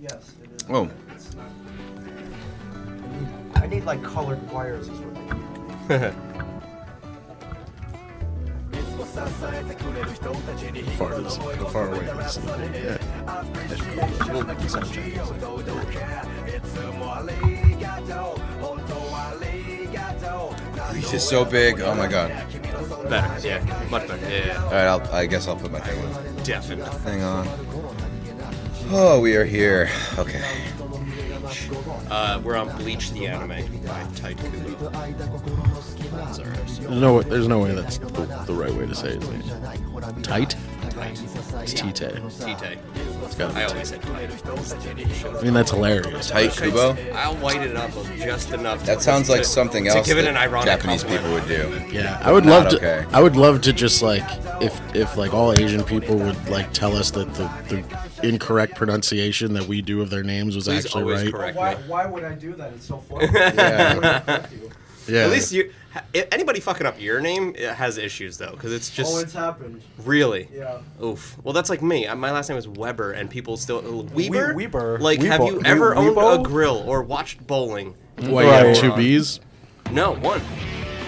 Yes, it is. Whoa. It's not. I need, I need like colored wires. Is what I need. Far does how far away is it? Reach is so big. Oh my god. better. Yeah. Much better. Yeah. All right, I'll, I guess I'll put my thing on. Definitely. Thing on. Oh, we are here. Okay. Uh, we're on Bleach the Anime by Tight Kubo. That's our episode. There's no, there's no way that's the, the right way to say his name. Tight? It's Tite. Tite. It's gotta be I always said Tight. I mean, that's hilarious. Tight Kubo. I'll white it up just enough. That sounds like something to else give it that an ironic Japanese people would do. Yeah, I would Not love to. okay. I would love to just like if if like all Asian people would like tell us that the, the incorrect pronunciation that we do of their names was Please actually always right. correct why, me. why would I do that? It's so funny. Yeah. Why would it affect you? Yeah, At least you. Anybody fucking up your name it has issues though, because it's just oh, it's happened. really. Yeah. Oof. Well, that's like me. Uh, My last name is Weber, and people still Weber. Weber? Like, have you ever We- owned a grill or watched bowling? Why you have Right. two B's? No, one.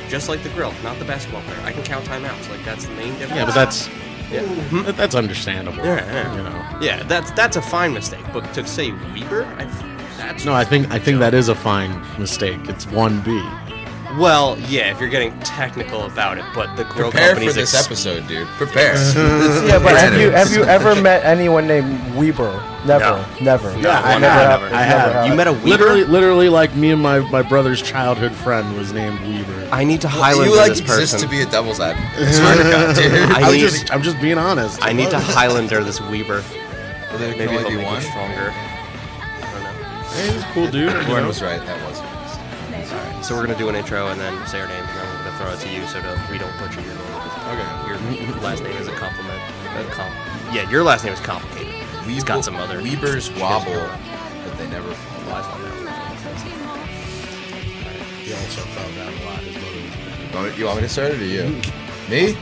Just like the grill, not the basketball player. I can count timeouts. Like that's the main difference. Yeah, but that's Yeah. That- That's understandable. Yeah, yeah. You know. Yeah, that's that's a fine mistake. But to say Weber, I, that's No, I think I think that is a fine mistake. It's one B. well, yeah, if you're getting technical about it. But the grill Prepare for company's this ex- episode, dude. Prepare. Yeah, but have you have you ever met anyone named Weber? Never, No. never. Yeah, I never have. have. I It's never have. You met a Weber? Literally, literally, like me and my, my brother's childhood friend was named Weaver. I need to Well, Highlander you like this exist person. to be a devil's advocate. I swear to God, dude. I I am need- just, I'm just being honest. I need to Highlander this Weber. Well, there can Maybe only he'll be make me one. stronger. I don't know. Hey, he's a cool dude. you Gordon know? was right. That was. Alright, so we're gonna do an intro and then say our names, and then we're gonna throw it to you so that we don't butcher your name. Okay. Your last name is a compliment. Uh, a com- yeah, your last name is complicated. He's got some other. Weber's wobble, but they never. lies on there. He also found out a lot. His mother was You want me- You want me to start it or you? Mm. Me?